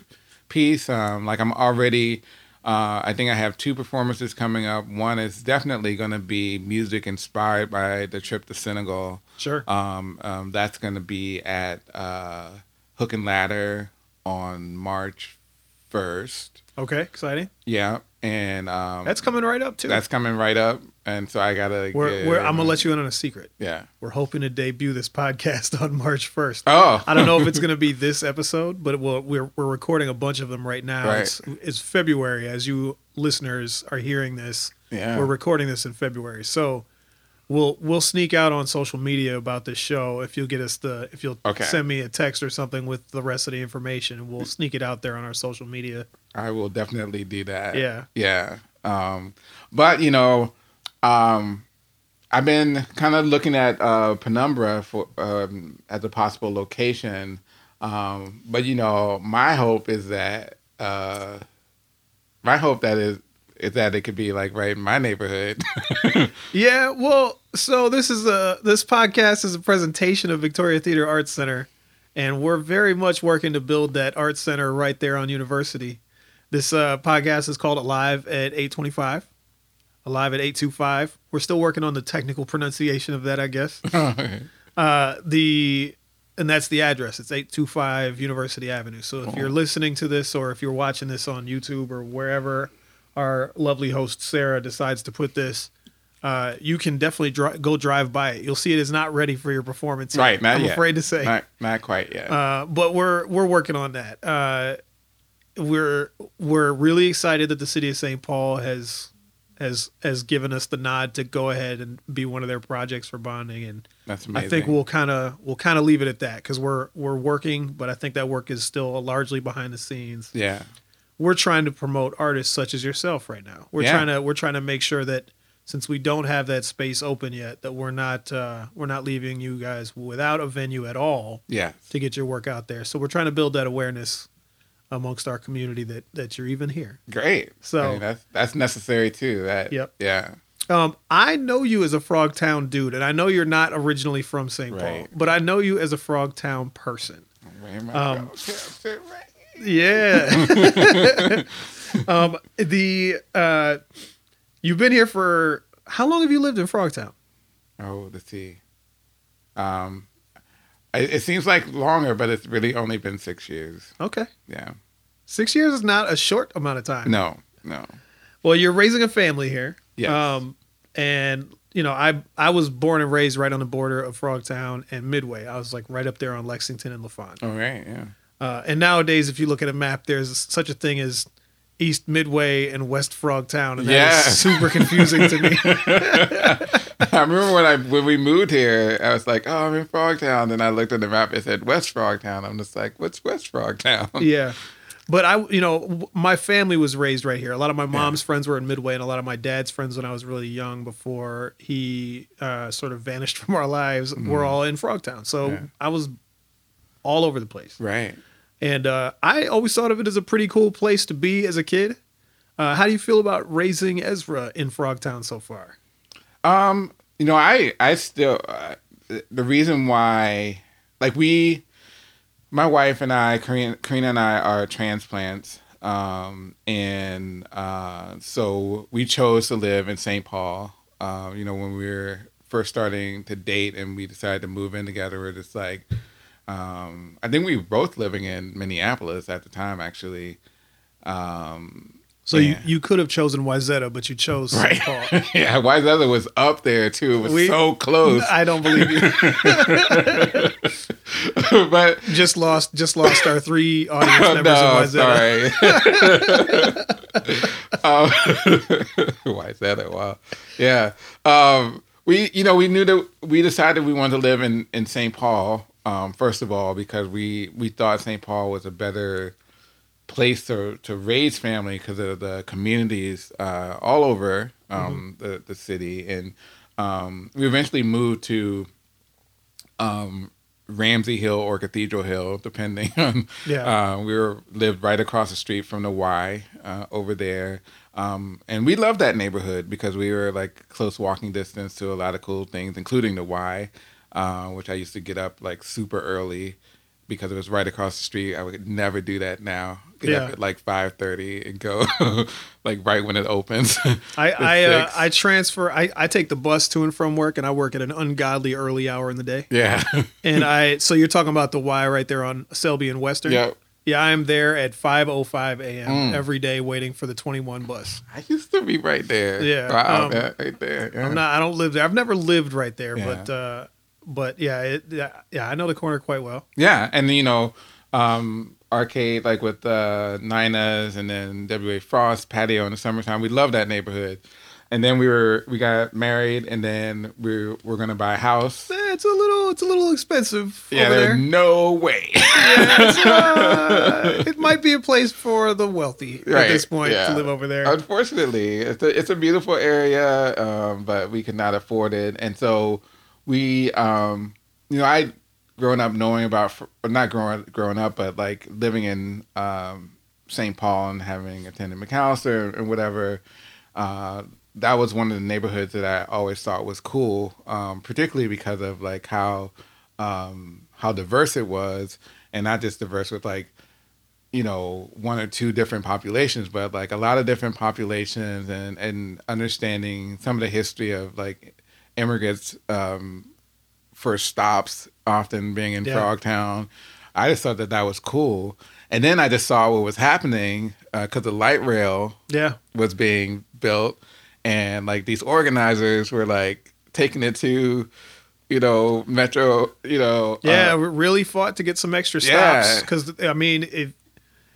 piece. Um, like I'm already. Uh, I think I have two performances coming up. One is definitely going to be music inspired by the trip to Senegal.
sure.
Um, um, that's going to be at uh, Hook and Ladder on March 1st.
Okay, exciting.
Yeah. And um,
That's coming right up too.
that's coming right up. And so I got to.
we're, we're, I'm gonna let you in on a secret.
Yeah.
We're hoping to debut this podcast on March 1st.
Oh.
I don't know if it's going to be this episode, but we'll, we're we're recording a bunch of them right now.
Right.
It's, it's February as you listeners are hearing this.
Yeah.
We're recording this in February, so we'll we'll sneak out on social media about this show if you'll get us the if you'll
Okay.
send me a text or something with the rest of the information, we'll sneak it out there on our social media.
I will definitely do that.
Yeah.
Yeah. Um, but you know, um, I've been kind of looking at uh, Penumbra for um, as a possible location. Um, but you know, my hope is that uh, my hope that is that it could be like right in my neighborhood.
Yeah, well, so this is a this podcast is a presentation of Victoria Theater Arts Center, and we're very much working to build that art center right there on University. This uh, podcast is called Alive at eight twenty five, Alive at eight two five. We're still working on the technical pronunciation of that, I guess. Uh, the and that's the address. It's eight two five University Avenue. So if you're listening to this, or if you're watching this on YouTube or wherever our lovely host Sarah decides to put this, uh, you can definitely dri- go drive by it. You'll see it is not ready for your performance.
Right, not
I'm
yet.
afraid to say.
not not quite yet.
Uh, but we're we're working on that. Uh, we're we're really excited that the city of St. Paul has has has given us the nod to go ahead and be one of their projects for bonding, and
That's amazing.
I think we'll kind of we'll kind of leave it at that because we're we're working, but I think that work is still largely behind the scenes.
Yeah.
We're trying to promote artists such as yourself right now. We're
Yeah.
trying to we're trying to make sure that since we don't have that space open yet, that we're not uh, we're not leaving you guys without a venue at all
Yeah.
to get your work out there. So we're trying to build that awareness amongst our community that that you're even here.
Great.
So-
I mean, that's that's necessary too. That.
Yep.
Yeah.
Um, I know you as a Frogtown dude, and I know you're not originally from St. Paul, but I know you as a Frogtown person.
Where am I
Um,
right
Yeah. um, the uh, you've been here for how long have you lived in Frogtown?
Oh, let's see. Um, it, it seems like longer, but it's really only been six years.
Okay,
Yeah.
six years is not a short amount of time.
No, no.
Well, you're raising a family here.
Yes.
Um, and you know, I I was born and raised right on the border of Frogtown and Midway. I was like right up there on Lexington and Lafond.
All right. Yeah.
Uh, and nowadays, if you look at a map, there's such a thing as East Midway and West Frogtown, and that is
Yeah.
super confusing to me.
I remember when I when we moved here, I was like, "Oh, I'm in Frogtown." Then I looked at the map; it said West Frogtown. I'm just like, "What's West Frogtown?"
yeah. But I, you know, w- my family was raised right here. A lot of my mom's friends were in Midway, and a lot of my dad's friends when I was really young, before he uh, sort of vanished from our lives, were all in Frogtown. So
Yeah.
I was all over the place.
Right.
And uh, I always thought of it as a pretty cool place to be as a kid. Uh, how do you feel about raising Ezra in Frogtown so far?
Um, you know, I I still uh, the reason why, like we, my wife and I, Karina, Karina and I are transplants, um, and uh, so we chose to live in St. Paul. Uh, you know, when we were first starting to date and we decided to move in together, we're just like, um, I think we were both living in Minneapolis at the time, actually. Um,
So you,
Yeah.
you could have chosen Wayzata, but you chose St.
Right.
Paul.
yeah, Other was up there too. It was
We-
so close.
I don't believe you.
but
just lost just lost our three audience members
no,
in Wayzata.
sorry. um, that? Wow. Yeah. Um, we, you know, we knew that we decided we wanted to live in in St. Paul. Um, first of all, because we we thought St. Paul was a better place to to raise family because of the communities uh, all over um, the the city, and um, we eventually moved to um, Ramsey Hill or Cathedral Hill, depending on.
Yeah.
Uh, we were lived right across the street from the Y uh, over there, um, and we loved that neighborhood because we were like close walking distance to a lot of cool things, including the Y, uh, which I used to get up like super early because it was right across the street. I would never do that now. Get up at like five thirty and go like right when it opens.
I I, uh. I transfer. I, I take the bus to and from work, and I work at an ungodly early hour in the day.
yeah.
And I so you're talking about the Y right there on Selby and Western.
Yep.
Yeah, I am there at 5:05 a.m.
Mm.
every day waiting for the 21 bus.
I used to be right there.
Yeah,
Wow,
um,
right there. Yeah.
I'm not. I don't live there. I've never lived right there,
Yeah.
but uh, but yeah, it, yeah, yeah, I know the corner quite well.
Yeah, and you know, um, arcade like with uh, Nina's and then W.A. Frost patio in the summertime. We love that neighborhood. And then we were we got married, and then we were, we're gonna buy a house.
Eh, It's a little. It's a little expensive
Yeah, there's
there.
no way.
It's, uh, it might be a place for the wealthy at this point
yeah.
to live over there.
Unfortunately, it's a it's a beautiful area, um, but we could not afford it, and so we, um, you know, I growing up knowing about not growing growing up, but like living in um, St. Paul and having attended Macalester and whatever. Uh, that was one of the neighborhoods that I always thought was cool, um, particularly because of like how um, how diverse it was, and not just diverse with like you know one or two different populations but like a lot of different populations and and understanding some of the history of like immigrants um first stops often being in
Yeah.
frogtown i just thought that that was cool. And then i just saw what was happening because the light rail
yeah,
was being built. And like these organizers were like taking it to you know metro you know
yeah.
uh,
we really fought to get some extra stops. Because I mean, if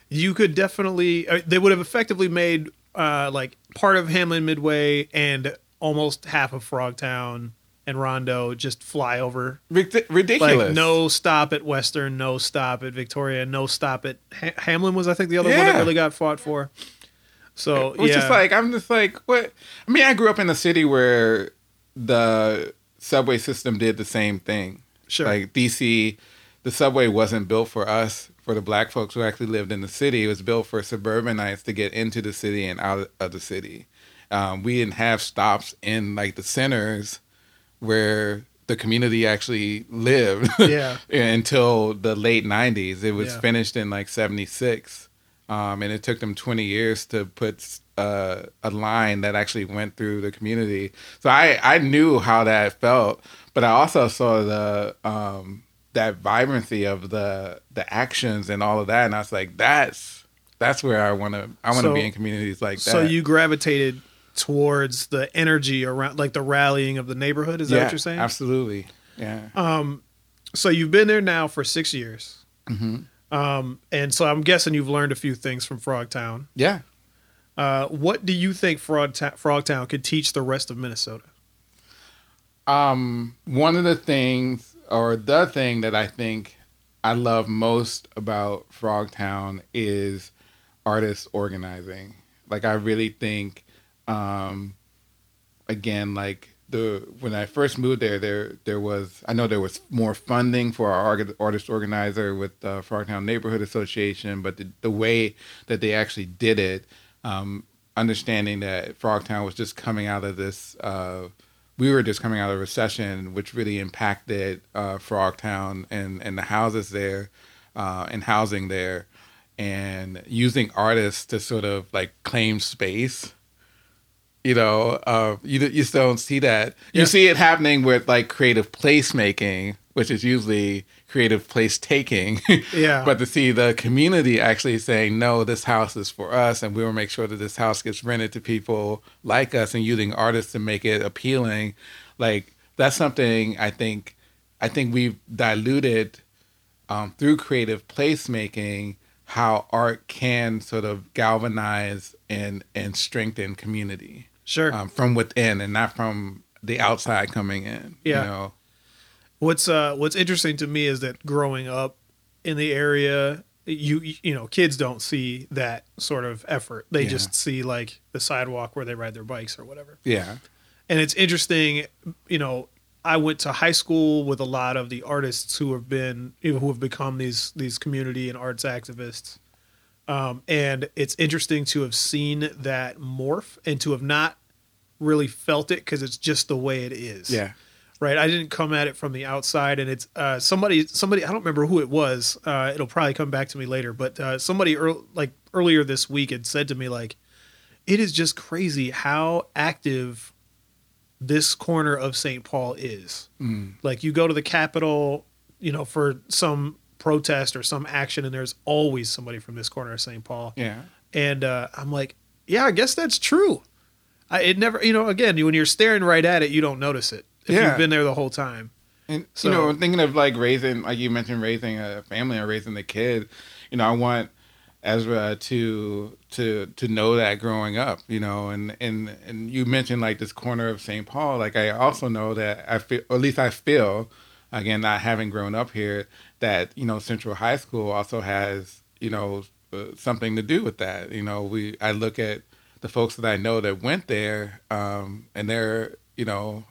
you could definitely, uh, they would have effectively made uh, like part of Hamline Midway and almost half of Frogtown and Rondo just fly over.
ridic- ridiculous
Like no stop at Western, no stop at Victoria, no stop at ha- Hamline was I think the other one that really got fought for. So
Which
yeah,
is like I'm just like what I mean, I grew up in a city where the subway system did the same thing.
sure.
Like DC, the subway wasn't built for us, for the black folks who actually lived in the city. It was built for suburbanites to get into the city and out of the city. Um, we didn't have stops in like the centers where the community actually lived
yeah,
until the late 90s. It was
Yeah.
finished in like 76. Um, and it took them 20 years to put uh, a line that actually went through the community. So I, I knew how that felt, but I also saw the um, that vibrancy of the the actions and all of that, and I was like, that's that's where I want to I want to
So-
be in communities like that.
so you gravitated towards the energy around, like the rallying of the neighborhood. Is that
yeah,
what you're saying?
Absolutely, yeah.
Um, so you've been there now for six years.
hmm
Um, and so I'm guessing you've learned a few things from Frogtown.
Yeah.
Uh, what do you think Frog Frogtown, Frogtown could teach the rest of Minnesota?
Um, one of the things, or the thing that I think I love most about Frogtown is artists organizing. Like, I really think, um, again, like the when I first moved there, there there was I know there was more funding for our artist organizer with uh, Frogtown Neighborhood Association, but the, the way that they actually did it, um, understanding that Frogtown was just coming out of this. Uh, we were just coming out of a recession, which really impacted uh, Frogtown and, and the houses there uh, and housing there, and using artists to sort of like claim space. You know, uh, you you still don't see that.
Yeah.
You see it happening with like creative placemaking, which is usually creative place taking.
Yeah.
but to see the community actually saying, no, this house is for us, and we will make sure that this house gets rented to people like us, and using artists to make it appealing, like that's something I think, I think we've diluted um, through creative placemaking how art can sort of galvanize and and strengthen community
Sure.
um, from within and not from the outside coming in.
Yeah.
You know?
What's uh what's interesting to me is that growing up in the area, you you know, kids don't see that sort of effort. They
Yeah.
just see like the sidewalk where they ride their bikes or whatever.
Yeah.
And it's interesting, you know, I went to high school with a lot of the artists who have been who have become these these community and arts activists. Um, and it's interesting to have seen that morph and to have not really felt it because it's just the way it is
Yeah.
right? I didn't come at it from the outside, and it's uh, somebody, somebody. I don't remember who it was. Uh, it'll probably come back to me later. But uh, somebody, like earlier this week, had said to me, like, it is just crazy how active this corner of St. Paul is.
Mm.
Like, you go to the Capitol, you know, for some protest or some action, and there's always somebody from this corner of St. Paul.
Yeah.
And uh, I'm like, yeah, I guess that's true. I, it never, you know, again, when you're staring right at it, you don't notice it if
Yeah.
you've been there the whole time.
And
So-
you know, thinking of like raising, like you mentioned, raising a family or raising the kid. You know, I want Ezra to to to know that growing up. You know, and and and you mentioned like this corner of St. Paul. Like I also know that I feel, or at least I feel, again, not having grown up here, that you know Central High School also has you know uh, something to do with that. You know, we I look at the folks that I know that went there, um, and they're you know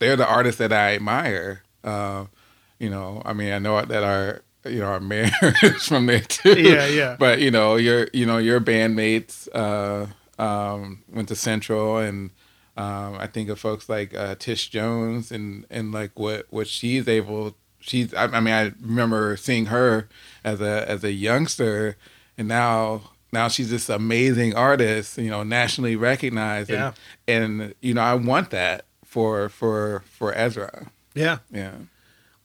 they're the artists that I admire. Uh, you know, I mean, I know that our you know our mayor is from there too.
Yeah, yeah.
But you know, your you know your bandmates uh, um, went to Central, and um, I think of folks like uh, Tish Jones, and and like what what she's able. She's. I, I mean, I remember seeing her as a as a youngster, and now now she's this amazing artist. You know, nationally recognized.
Yeah.
And, and you know, I want that for for for Ezra.
Yeah.
Yeah.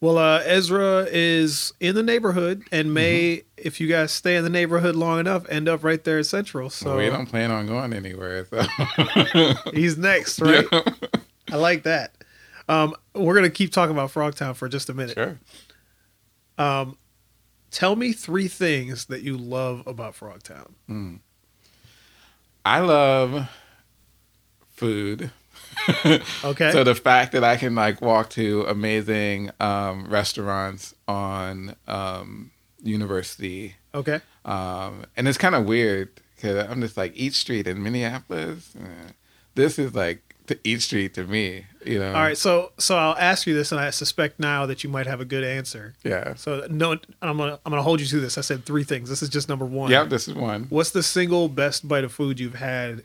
Well, uh, Ezra is in the neighborhood and may, if you guys stay in the neighborhood long enough, end up right there at Central. So
we don't plan on going anywhere. So.
he's next, right?
Yeah.
I like that. Um, we're gonna keep talking about Frogtown for just a minute.
Sure.
Um, tell me three things that you love about Frogtown.
Mm. I love food.
Okay.
So the fact that I can like walk to amazing um, restaurants on um, University,
Okay.
um, and it's kind of weird because I'm just like Eat Street in Minneapolis. eh, This is like the Eat Street to me, you know.
All right. So so I'll ask you this, and I suspect now that you might have a good answer.
Yeah.
So no, I'm gonna I'm gonna hold you to this. I said three things. This is just number one.
Yep. This is one.
What's the single best bite of food you've had.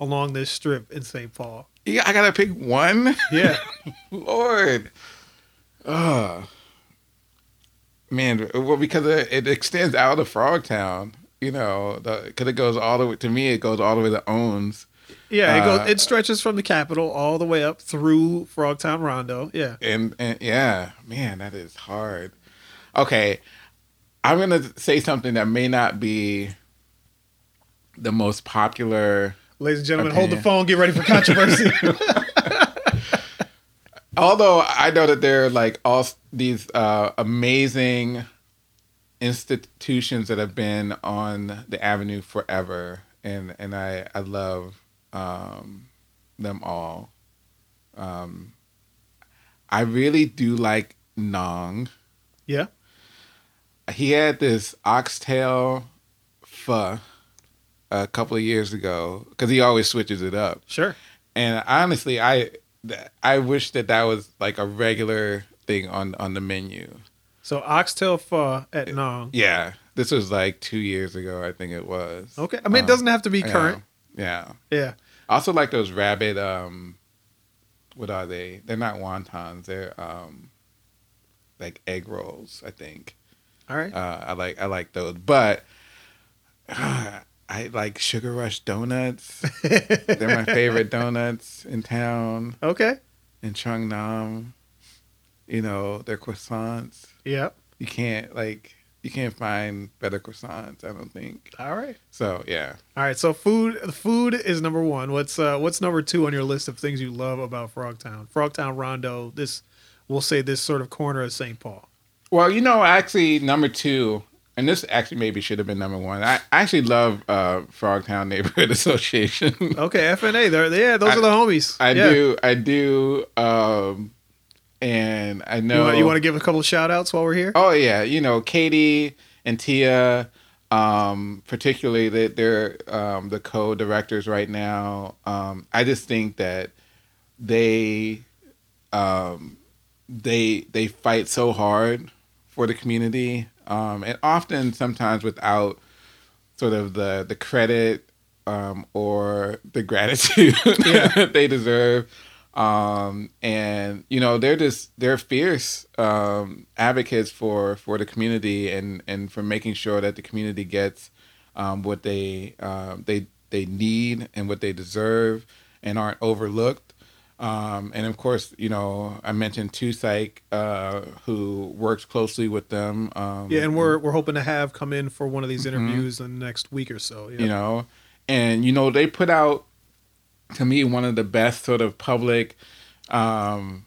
Along this strip in St. Paul?
Yeah, I gotta pick one.
Yeah.
Lord. Oh. Man, well, because it, it extends out of Frogtown, you know, because it goes all the way, to me, it goes all the way to Owens.
Yeah, it
Uh,
goes. It stretches from the Capitol all the way up through Frogtown Rondo. Yeah.
And, and yeah, man, that is hard. Okay. I'm to say something that may not be the most popular
Ladies and gentlemen, hold the phone. Get ready for controversy.
although I know that there are like all these uh, amazing institutions that have been on the avenue forever, and and I I love um, them all. Um, I really do like Ngon.
yeah.
He had this oxtail pho a couple of years ago because he always switches it up.
Sure.
And honestly, I I wish that that was like a regular thing on on the menu.
So oxtail pho at Ngon.
Yeah, this was like two years ago, I think it was.
Okay. I mean, it
Um,
doesn't have to be current.
Yeah.
Yeah.
I also like those rabbit. Um, what are they? They're not wontons. They're um, like egg rolls. I think.
All right.
Uh, I like I like those, but I like Sugar Rush donuts. They're my favorite donuts in town.
okay.
in Trung Nam, you know, their croissants.
Yeah.
You can't like you can't find better croissants, I don't think.
All right.
So yeah.
All right. So food. Food is number one. What's uh What's number two on your list of things you love about Frogtown? Frogtown Rondo. This, we'll say this sort of corner of St. Paul.
Well, you know, actually number two, and this actually maybe should have been number one. I, I actually love uh Frogtown Neighborhood Association.
Okay. FNA. They're yeah. Those
I-
are the homies.
I
Yeah.
do I do um and I
You
know
want, you want to give a couple of shout outs while we're here?
Oh yeah, you know Katie and Tia, um, particularly that they're um, the co-directors right now. Um, I just think that they um, they they fight so hard for the community, um, and often sometimes without sort of the the credit um, or the gratitude
Yeah.
they deserve. Um, and you know they're just they're fierce um, advocates for for the community and and for making sure that the community gets um, what they um, they they need and what they deserve and aren't overlooked. Um, and of course, you know, I mentioned Tou SaiKo, uh, who works closely with them. Um,
Yeah, and we're we're hoping to have come in for one of these
Mhm.
interviews in the next week or so. Yeah.
you know and you know they put out to me one of the best sort of public um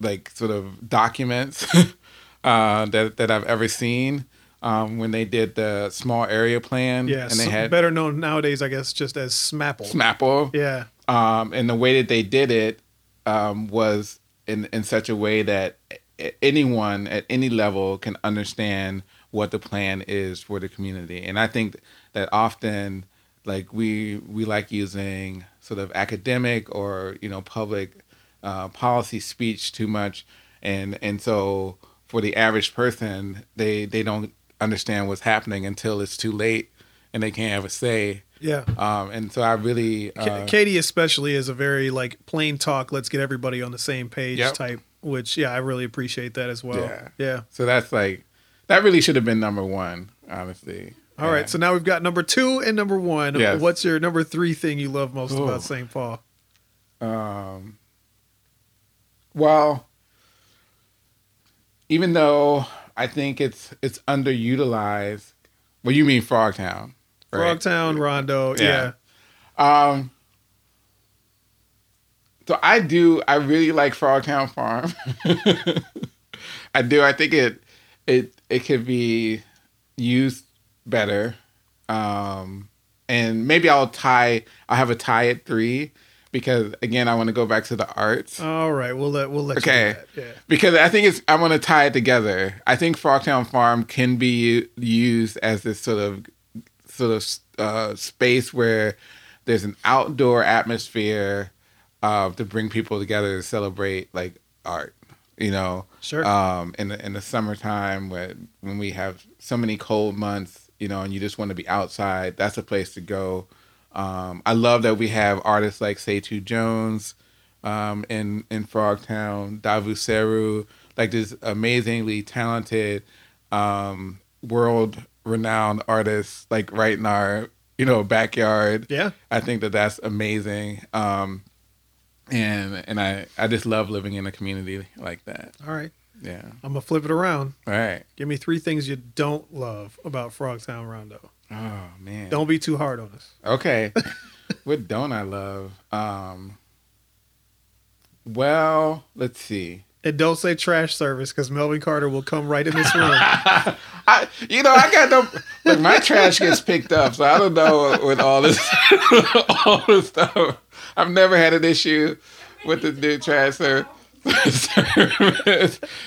like sort of documents uh that that I've ever seen um when they did the small area plan
yeah,
and they had
better known nowadays, I guess, just as Smapple.
Smapple
Yeah,
um, and the way that they did it um, was in in such a way that anyone at any level can understand what the plan is for the community. And I think that often, like we we like using sort of academic or you know public uh, policy speech too much, and and so for the average person, they they don't understand what's happening until it's too late, and they can't have a say.
Yeah.
Um, and so I really uh,
Katie especially is a very like plain talk. Let's get everybody on the same page
Yep.
type. Which yeah, I really appreciate that as well.
Yeah.
yeah.
So that's like that really should have been number one, honestly.
All right,
Yeah.
so now we've got number two and number one.
Yes.
What's your number three thing you love most
Ooh.
about St. Paul?
um, well, even though I think it's it's underutilized. Well, you mean Frogtown, right?
Frogtown, Rondo. Yeah.
Yeah. Um. So I do. I really like Frogtown Farm. I do. I think it it it could be used better. Um, and maybe I'll tie. I'll have a tie at three because again, I want to go back to the arts.
All right, we'll let we'll let
Okay.
you do that. Yeah.
because I think it's I want to tie it together. I think Frogtown Farm can be used as this sort of sort of uh, space where there's an outdoor atmosphere uh, to bring people together to celebrate like art. You know,
Sure.
um, in the in the summertime when when we have so many cold months, you know, and you just want to be outside, that's a place to go. Um, I love that we have artists like Seitu Jones um, in in Frogtown, Davu Seru, like this amazingly talented, um, world renowned artists, like right in our you know backyard.
Yeah.
I think that that's amazing. Um, and and I I just love living in a community like that.
All right.
Yeah.
I'm gonna flip it around.
All right.
Give me three things you don't love about Frogtown Rondo.
Oh man.
Don't be too hard on us.
Okay. what don't I love? Um. Well, let's see.
And don't say trash service because Melvin Carter will come right in this room.
I, you know, I got no. My trash gets picked up, so I don't know with all this, all this stuff. I've never had an issue with the new trash service.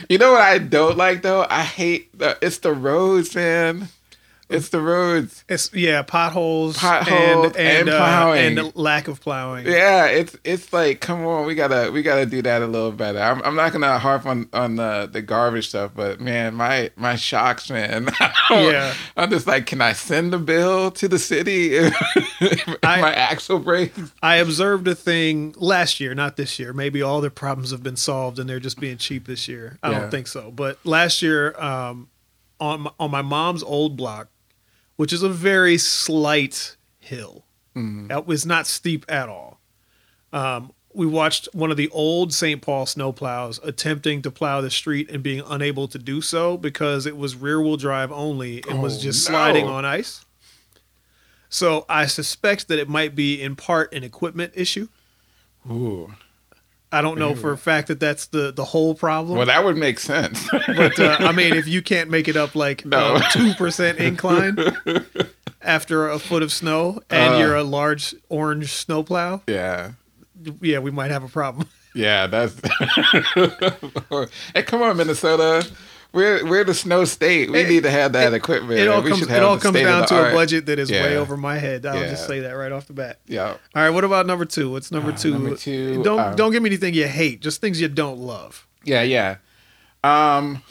you know what I don't like though? I hate the. It's the roads, man. It's the roads.
It's yeah, potholes,
Potholes
and and,
and
uh,
plowing.
and the lack of plowing.
Yeah, it's it's like, come on, we gotta we gotta do that a little better. I'm, I'm not gonna harp on on the the garbage stuff, but man, my my shocks, man.
Yeah.
I'm just like, can I send the bill to the city? if
I-
my axle breaks.
I observed a thing last year, not this year. Maybe all their problems have been solved and they're just being cheap this year. I
Yeah.
don't think so. But last year, um, on my, on my mom's old block, which is a very slight hill,
Mhm.
that was not steep at all. Um, we watched one of the old St. Paul snowplows attempting to plow the street and being unable to do so because it was rear wheel drive only and was
Oh,
just
no.
sliding on ice. So I suspect that it might be in part an equipment issue.
Ooh.
I don't know for a fact that that's the the whole problem.
Well, that would make sense.
but uh, I mean, if you can't make it up like
No.
two percent incline after a foot of snow, and
Uh.
you're a large orange snowplow,
yeah.
yeah, we might have a problem.
Yeah, that's. hey, come on, Minnesota. We're we're the snow state. We
It-
need to have that equipment.
It all
we
comes it all comes down to a budget that is way over my head. I'll
Yeah.
just say that right off the bat.
Yeah.
All right, what about number two? What's number
Uh,
two?
number two,
Don't
um,
don't give me anything you hate. Just things you don't love.
Yeah, yeah. Um,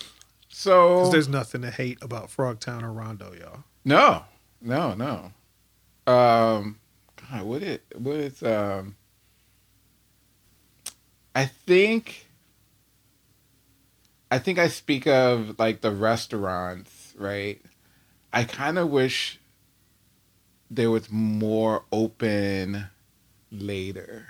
so
there's nothing to hate about Frogtown or Rondo, y'all.
no, no, no. Um, God, what it what is um. I think. I think I speak of like the restaurants, right? I kind of wish there was more open later.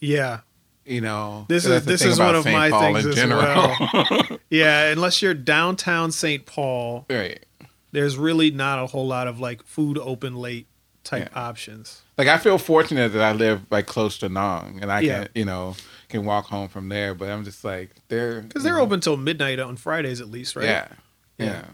Yeah,
You know,
this is- this is one of my
Paul
things
in
as
general.
yeah. Unless you're downtown St. Paul,
right.
there's really not a whole lot of like food open late type
Yeah.
options.
like I feel fortunate that I live like close to Ngon and I
Yeah.
can you know can walk home from there. But I'm just like they're
Because they're
know,
open till midnight on Fridays at least, right?
Yeah,
Yeah.
yeah.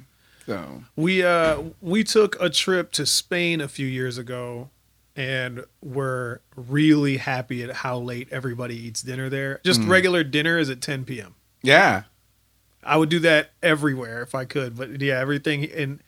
So
We uh we took a trip to Spain a few years ago and were really happy at how late everybody eats dinner there. Just
Mm.
regular dinner is at 10 p.m.
yeah,
I would do that everywhere if I could, but yeah, everything in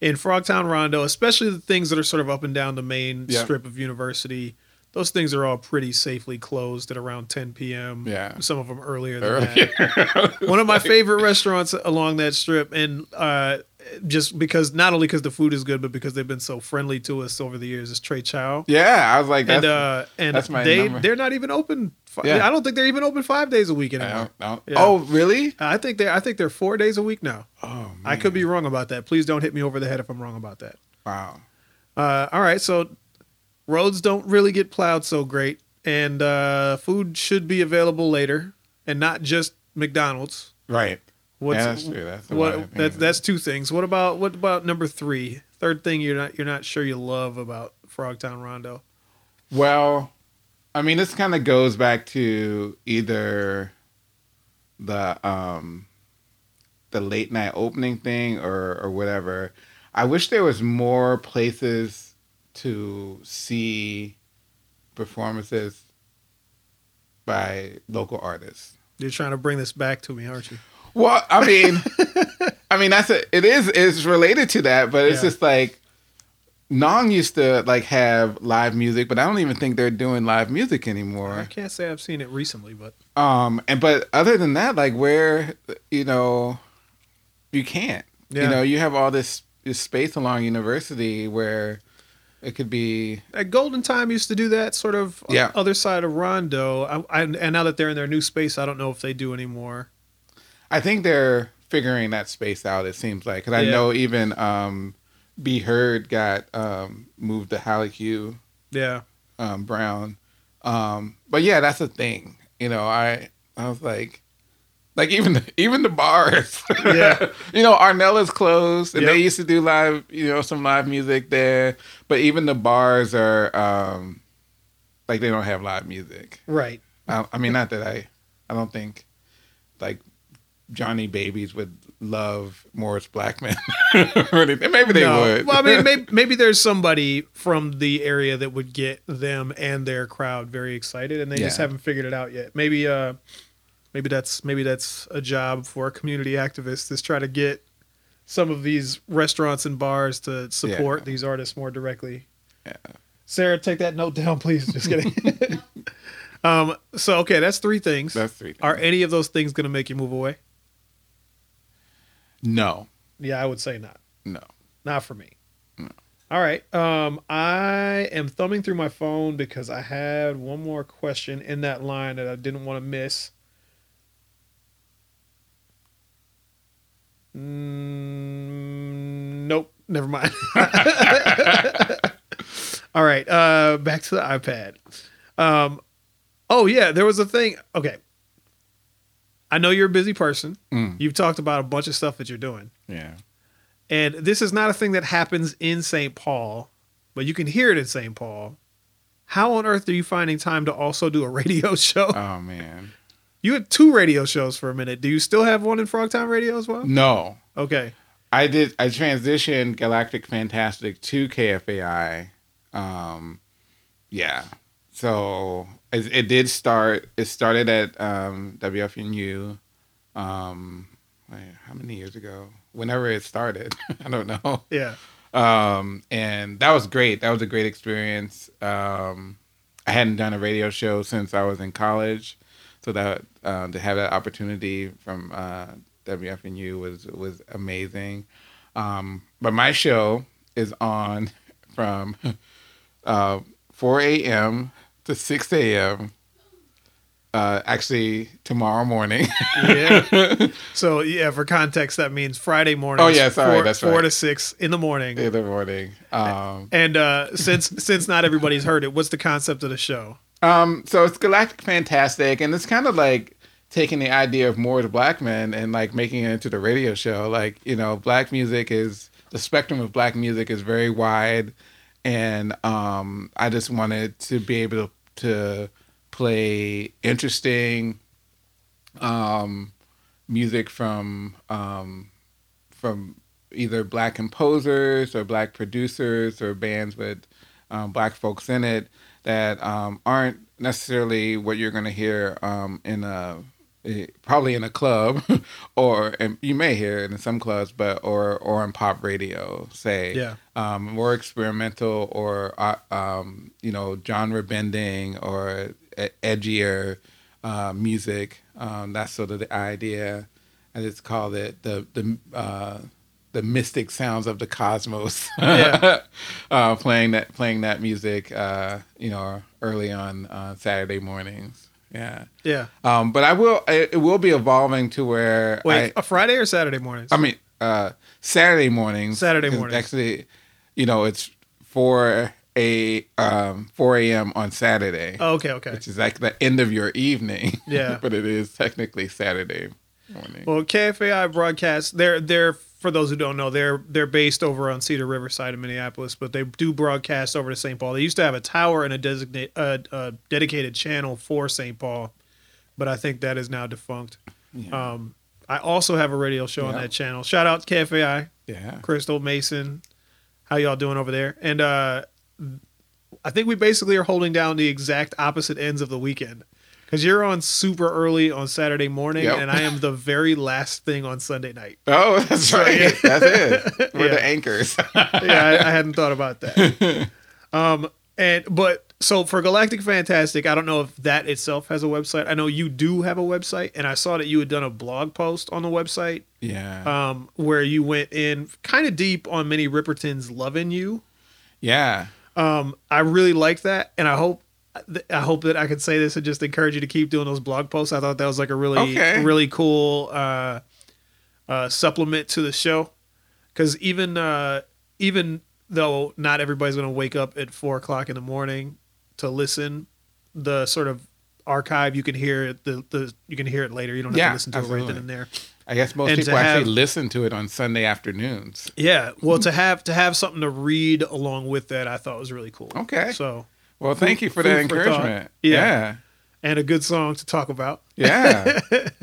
in Frogtown Rondo, especially the things that are sort of up and down the main
Yeah.
strip of University, those things are all pretty safely closed at around 10 p.m.
Yeah.
some of them earlier than that.
Earlier.
One of my favorite restaurants along that strip, and uh, just because not only because the food is good, but because they've been so friendly to us over the years, is Trieu Chau.
yeah. I was like, that's,
And uh, and
that's my
they
number.
they're not even open.
Yeah.
I don't think they're even open five days a week
I
anymore.
don't, I don't-
Yeah.
Oh, really?
I think they I think they're four days a week now.
Oh, man.
I could be wrong about that. Please don't hit me over the head if I'm wrong about that.
Wow.
Uh, all right, so roads don't really get plowed so great, and uh, food should be available later, and not just McDonald's.
Right.
What's,
yeah, that's true. That's
what that's that's two things. What about what about number three? Third thing you're not you're not sure you love about Frogtown Rondo.
Well, I mean, this kind of goes back to either the um the late night opening thing or or whatever. I wish there was more places to see performances by local artists.
You're trying to bring this back to me, aren't you?
Well, I mean, I mean that's a, it is is related to that, but it's
Yeah.
just like Ngon used to like have live music, but I don't even think they're doing live music anymore.
I can't say I've seen it recently, but
Um, and but other than that, like where you know, you can't.
Yeah.
You know, you have all this, this space along University where it could be.
at Golden Thyme used to do that sort of uh,
Yeah.
other side of Rondo. I, I, and now that they're in their new space, I don't know if they do anymore.
I think they're figuring that space out. It seems like because I
Yeah.
know even um, Be Heard got um, moved to Hallie
Yeah,
um, Brown. Um, but yeah, that's a thing. You know, I I was like, like even the, even the bars.
Yeah.
you know, Arnellia's closed, and
Yep.
they used to do live. You know, some live music there. But even the bars are um, like they don't have live music.
right.
I, I mean, not that I, I don't think like Johnny Babies would love Moore's Blackman or. Maybe they
No.
would.
Well, I mean, maybe, maybe there's somebody from the area that would get them and their crowd very excited, and they just haven't figured it out yet. Maybe, uh, maybe that's maybe that's a job for a community activist is try to get some of these restaurants and bars to support
Yeah.
these artists more directly.
Yeah.
Sarah, take that note down, please. Just kidding. um. So okay, that's three things.
That's three. Things.
Are any of those things going to make you move away?
no,
Yeah, I would say not.
no.
Not for me.
No.
All right. Um, I am thumbing through my phone because I had one more question in that line that I didn't want to miss. Mm, nope. Never mind. All right. Uh, back to the iPad. Um, oh yeah, there was a thing. Okay. I know you're a busy person.
Mm,
You've talked about a bunch of stuff that you're doing.
yeah.
And this is not a thing that happens in St. Paul, but you can hear it in St. Paul. How on earth are you finding time to also do a radio show?
Oh man.
You had two radio shows for a minute. Do you still have one in Frogtown Radio as well?
No.
Okay.
I did. I transitioned Galactic Fantastic to KFAI. Um, yeah. So it, it did start. It started at um, WFNU. Um, how many years ago? Whenever it started, I don't know.
Yeah.
Um, and that was great. That was a great experience. Um, I hadn't done a radio show since I was in college, so that uh, to have that opportunity from uh, WFNU was was amazing. Um, but my show is on from uh, 4 a.m. to 6 a.m. Uh, actually, tomorrow morning.
Yeah. so yeah, for context, that means Friday morning.
Oh, yeah, sorry,
four,
that's
four
right.
to six in the morning.
in the morning. Um,
And uh, since since not everybody's heard it, what's the concept of the show?
Um, so it's Galactic Fantastic, and it's kind of like taking the idea of Moore's Blackman and like making it into the radio show. Like, you know, black music is the spectrum of black music is very wide, and um, I just wanted to be able to, to play interesting um, music from um, from either black composers or black producers or bands with um, black folks in it that um, aren't necessarily what you're going to hear um, in a eh, probably in a club or and you may hear it in some clubs but or or on pop radio say
Yeah.
um, more experimental or uh, um, you know genre bending or edgier uh, music um, that's sort of the idea I just call it the the uh, the mystic sounds of the cosmos.
Yeah.
uh, playing that playing that music, uh, you know, early on uh, Saturday mornings. Yeah.
Yeah.
Um, but I will. It, will be evolving to where
Wait,
I,
a Friday or Saturday mornings?
I mean, uh, Saturday mornings.
Saturday mornings.
Actually, you know, it's four a um, four a.m. on Saturday,
oh, okay, okay.
which is like the end of your evening.
Yeah.
but it is technically Saturday morning.
Well, KFAI broadcast. They're they're for those who don't know, they're they're based over on Cedar Riverside in Minneapolis, but they do broadcast over to St. Paul. They used to have a tower and a designate uh, a dedicated channel for St. Paul, but I think that is now defunct.
Yeah.
Um, I also have a radio show on
Yeah.
that channel. Shout out to KFAI,
yeah.
Crystal Mason. How y'all doing over there? And uh, I think we basically are holding down the exact opposite ends of the weekend. Because you're on super early on Saturday morning,
Yep.
and I am the very last thing on Sunday night.
Oh, that's
So,
right.
yeah.
That's it. We're
Yeah.
the anchors.
yeah, I, I hadn't thought about that. Um, and but so for Galactic Fantastic, I don't know if that itself has a website. I know you do have a website, and I saw that you had done a blog post on the website,
yeah.
um, where you went in kind of deep on Minnie Riperton's "Loving You."
yeah.
Um, I really like that, and I hope. I hope that I could say this and just encourage you to keep doing those blog posts. I thought that was like a really,
Okay.
really cool uh, uh, supplement to the show. Because even uh, even though not everybody's going to wake up at four o'clock in the morning to listen, the sort of archive you can hear it. The, the you can hear it later. You don't have
Yeah,
to listen to it right then and there.
I guess most
And
people actually
have-
listen to it on Sunday afternoons.
Yeah. Well, to have to have something to read along with that, I thought was really cool.
Okay.
So
Well, thank you for that
for thought.
encouragement.
Yeah. and a good song to talk about.
Yeah. Yeah.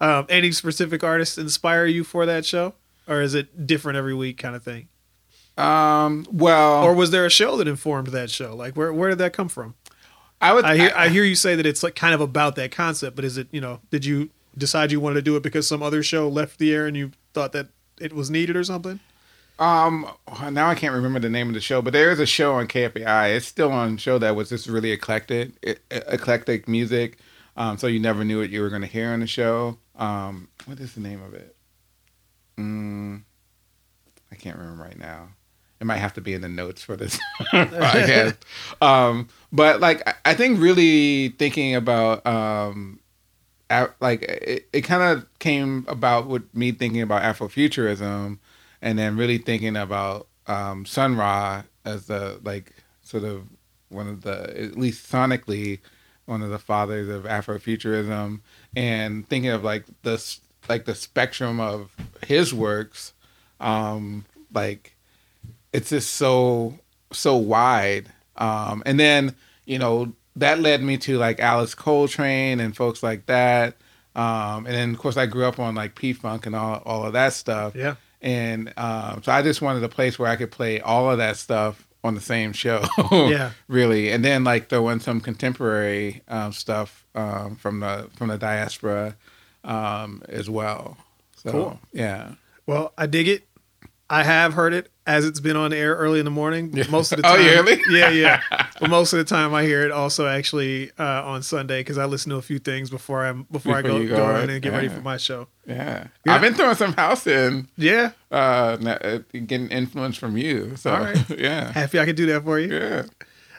Um, any specific artists inspire you for that show, or is it different every week kind of thing?
um, well,
Or was there a show that informed that show? Like where where did that come from?
I would
I hear I hear you say that it's like kind of about that concept, but is it you know did you decide you wanted to do it because some other show left the air and you thought that it was needed or something?
Um, now I can't remember the name of the show, but there is a show on KFAI. It's still on show that was just really eclectic, e- eclectic music. Um, so you never knew what you were going to hear on the show. Um, what is the name of it? Mm, I can't remember right now. It might have to be in the notes for this podcast. Um, but like, I- I think really thinking about, um, like it, it kind of came about with me thinking about Afrofuturism and then really thinking about um, Sun Ra as the like sort of one of the at least sonically one of the fathers of Afrofuturism, and thinking of like the like the spectrum of his works, um, like it's just so so wide, um, and then you know that led me to like Alice Coltrane and folks like that. Um, and then of course I grew up on like P Funk and all, all of that stuff
Yeah.
And um, so I just wanted a place where I could play all of that stuff on the same show.
Yeah.
really, and then like throw in some contemporary um, stuff um, from the from the diaspora um, as well. So
Cool.
yeah,
Well, I dig it. I have heard it as it's been on air early in the morning. Most of the
Oh,
time,
you really?
yeah, yeah. But most of the time, I hear it also actually uh, on Sunday because I listen to a few things before I'm before, I
Before
go
you go
go
out,
in and get ready for my show.
yeah,
Yeah.
I've been throwing some house in,
Yeah,
uh, uh, getting influence from you. So
All right.
yeah,
happy I could do that for you.
yeah.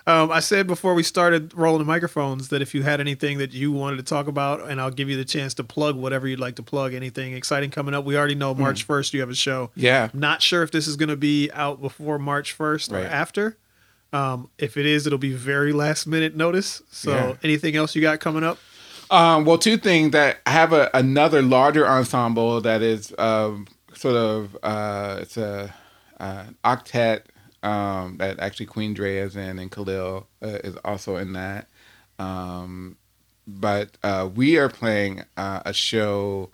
Um, I said before we started rolling the microphones that if you had anything that you wanted to talk about, and I'll give you the chance to plug whatever you'd like to plug. Anything exciting coming up? We already know
Hmm.
March first you have a show.
Yeah.
I'm not sure if this is going to be out before March first or after. Um, if it is, it'll be very last minute notice. So,
Yeah.
anything else you got coming up?
Um, well, two things that I have a, another larger ensemble that is um, sort of uh, it's a uh, octet um, that actually Queen Dre is in and Khalil uh, is also in that. Um, but uh, we are playing uh, a show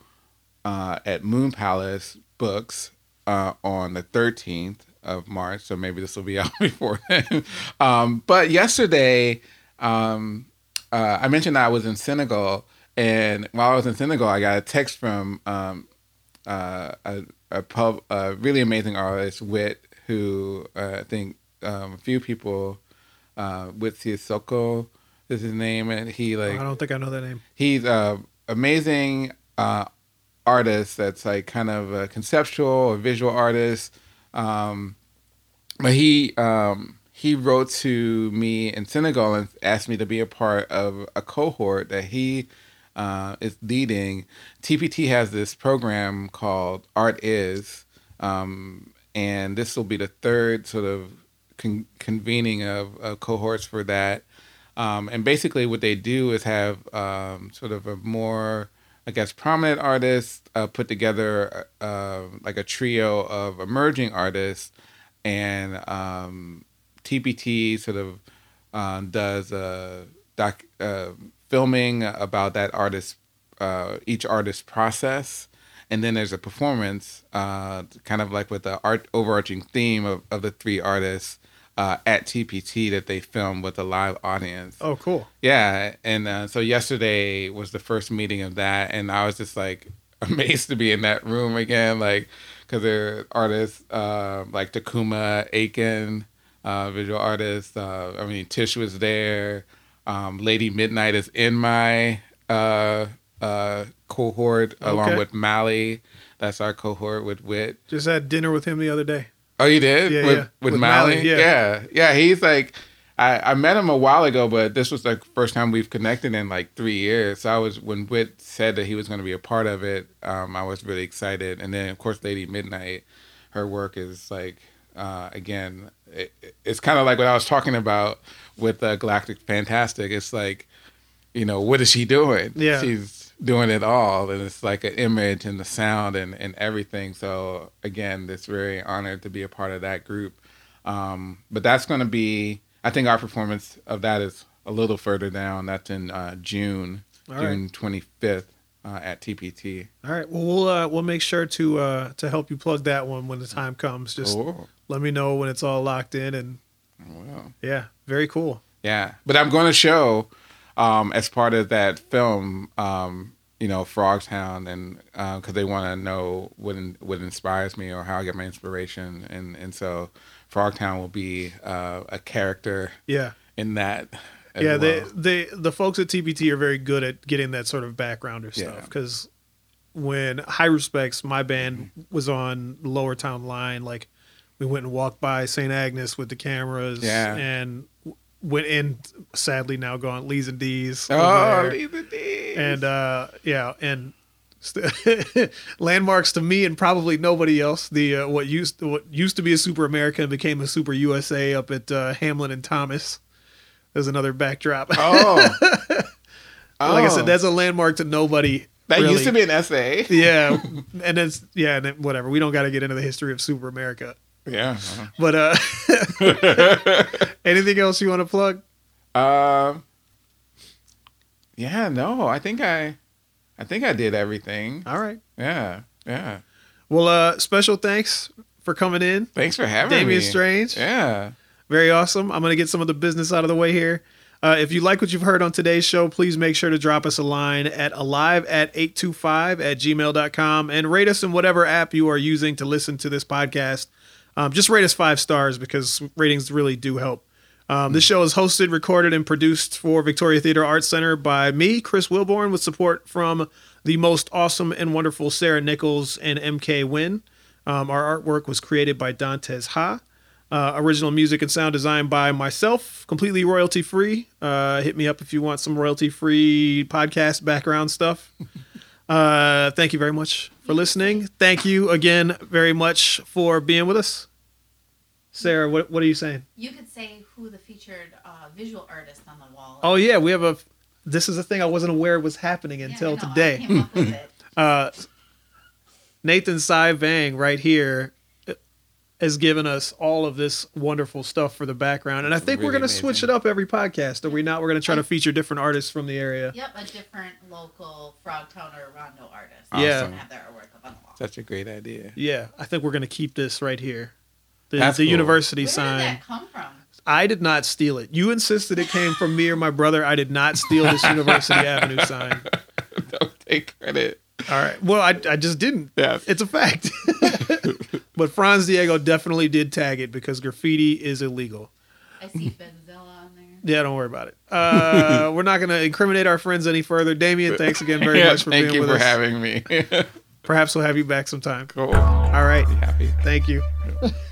uh, at Moon Palace Books uh, on the 13th of March. So maybe this will be out before then. um, but yesterday, um, uh, I mentioned I was in Senegal, and while I was in Senegal, I got a text from um, a, a pub, a really amazing artist, Witt, who uh, I think um, a few people, uh, Witt Sissoko is his name, and he like
I don't think I know that name.
he's a amazing uh, artist that's like kind of a conceptual or visual artist um, but he um, he wrote to me in Senegal and asked me to be a part of a cohort that he uh, is leading. TPT has this program called Art Is, um, and this will be the third sort of con- convening of, of cohorts for that. Um, and basically, what they do is have um, sort of a more, I guess, prominent artist uh, put together uh, like a trio of emerging artists, and um, TPT sort of uh, does a doc uh, filming about that artist, uh, each artist's process, and then there's a performance, uh, kind of like with the art overarching theme of, of the three artists uh, at TPT that they filmed with a live audience.
Oh, cool.
Yeah, and uh, so yesterday was the first meeting of that, and I was just like amazed to be in that room again, like because there are artists uh, like Takuma Aiken, uh, visual artist. Uh, I mean, Tish was there. Um, Lady Midnight is in my uh, uh, cohort along
Okay.
with Mally. That's our cohort with Witt.
Just had dinner with him the other day.
Oh, you did?
Yeah,
with,
yeah.
With,
With
Mally?
Mally, yeah.
yeah. Yeah, He's like, I, I met him a while ago, but this was the first time we've connected in like three years. So I was, when Witt said that he was going to be a part of it, um, I was really excited. And then, of course, Lady Midnight, her work is like, uh, again, it, it's kind of like what I was talking about with uh, Galactic Fantastic. It's like, you know, what is she doing?
Yeah.
She's doing it all. And it's like an image and the sound and, and everything. So, again, it's very honored to be a part of that group. Um, but that's going to be, I think our performance of that is a little further down. That's in uh, June,
All right.
June 25th uh, at TPT.
All right. Well, we'll uh, we'll make sure to uh, to help you plug that one when the time comes. Just
oh,
let me know when it's all locked in, and
well.
yeah, very cool.
Yeah, but I'm going to show um, as part of that film, um, you know, Frogtown, and because they want to know what in, what inspires me or how I get my inspiration, and and so Frogtown will be uh, a character
Yeah.
in that.
yeah, they,
well.
they the folks at TPT are very good at getting that sort of backgrounder stuff
Yeah.
because when High Respects, my band was on Lowertown Line, like we went and walked by St. Agnes with the cameras,
Yeah.
and went in. Sadly, now gone Lee's and Dee's.
Oh, these are these.
and uh, yeah, and st- landmarks to me and probably nobody else. The uh, what used what used to be a Super America and became a Super USA up at uh, Hamline and Thomas. There's another backdrop.
oh,
like I
Oh.
said, that's a landmark to nobody.
that
really.
used to be an essay.
Yeah, and it's yeah, and then whatever. We don't got to get into the history of Super America.
Yeah.
But uh, anything else you want to plug?
Um. yeah. No, I think I, I think I did everything.
All right.
Yeah. Yeah.
Well, uh, special thanks for coming in,
Thanks for having me.
Damian Strange.
Yeah.
Very awesome. I'm going to get some of the business out of the way here. Uh, if you like what you've heard on today's show, please make sure to drop us a line at alive at 825 at gmail.com and rate us in whatever app you are using to listen to this podcast. Um, just rate us five stars because ratings really do help. Um, this show is hosted, recorded, and produced for Victoria Theater Arts Center by me, Chris Wilborn, with support from the most awesome and wonderful Sarah Nichols and MK Wynn. Um, our artwork was created by Dantes Ha. Uh, original music and sound design by myself, completely royalty free. Uh, hit me up if you want some royalty free podcast background stuff. Uh, thank you very much for listening. Thank you again very much for being with us. Sarah, what, what are you saying?
You could say who the featured uh, visual artist on the wall.
Oh, yeah, we have a. This is a thing I wasn't aware was happening until
I know,
today.
came up with it.
uh, Nathan Sai Vang right here uh, has given us all of this wonderful stuff for the background, and I think we're going to switch it up every podcast. Are we not? We're going to try to feature different artists from the area.
Yep, a different local Frogtown or Rondo artist.
Yeah.
Have their artwork up on the wall.
Such a great idea.
Yeah, I think we're going to keep this right here. The,
That's
the
cool.
university
Where
sign.
did that come from?
I did not steal it. You insisted it came from me or my brother. I did not steal this University Avenue sign.
Don't take credit.
All right. Well, I, I just didn't.
Yes.
It's a fact. but Franz Diego definitely did tag it because graffiti is illegal.
I see Benzella on there.
Yeah, don't worry about it. Uh, we're not going to incriminate our friends any further. Damien, thanks again very
Yeah,
much for
Thank
being
you
with
for
us.
having me.
Perhaps we'll have you back sometime.
cool.
All right.
Happy.
Thank you.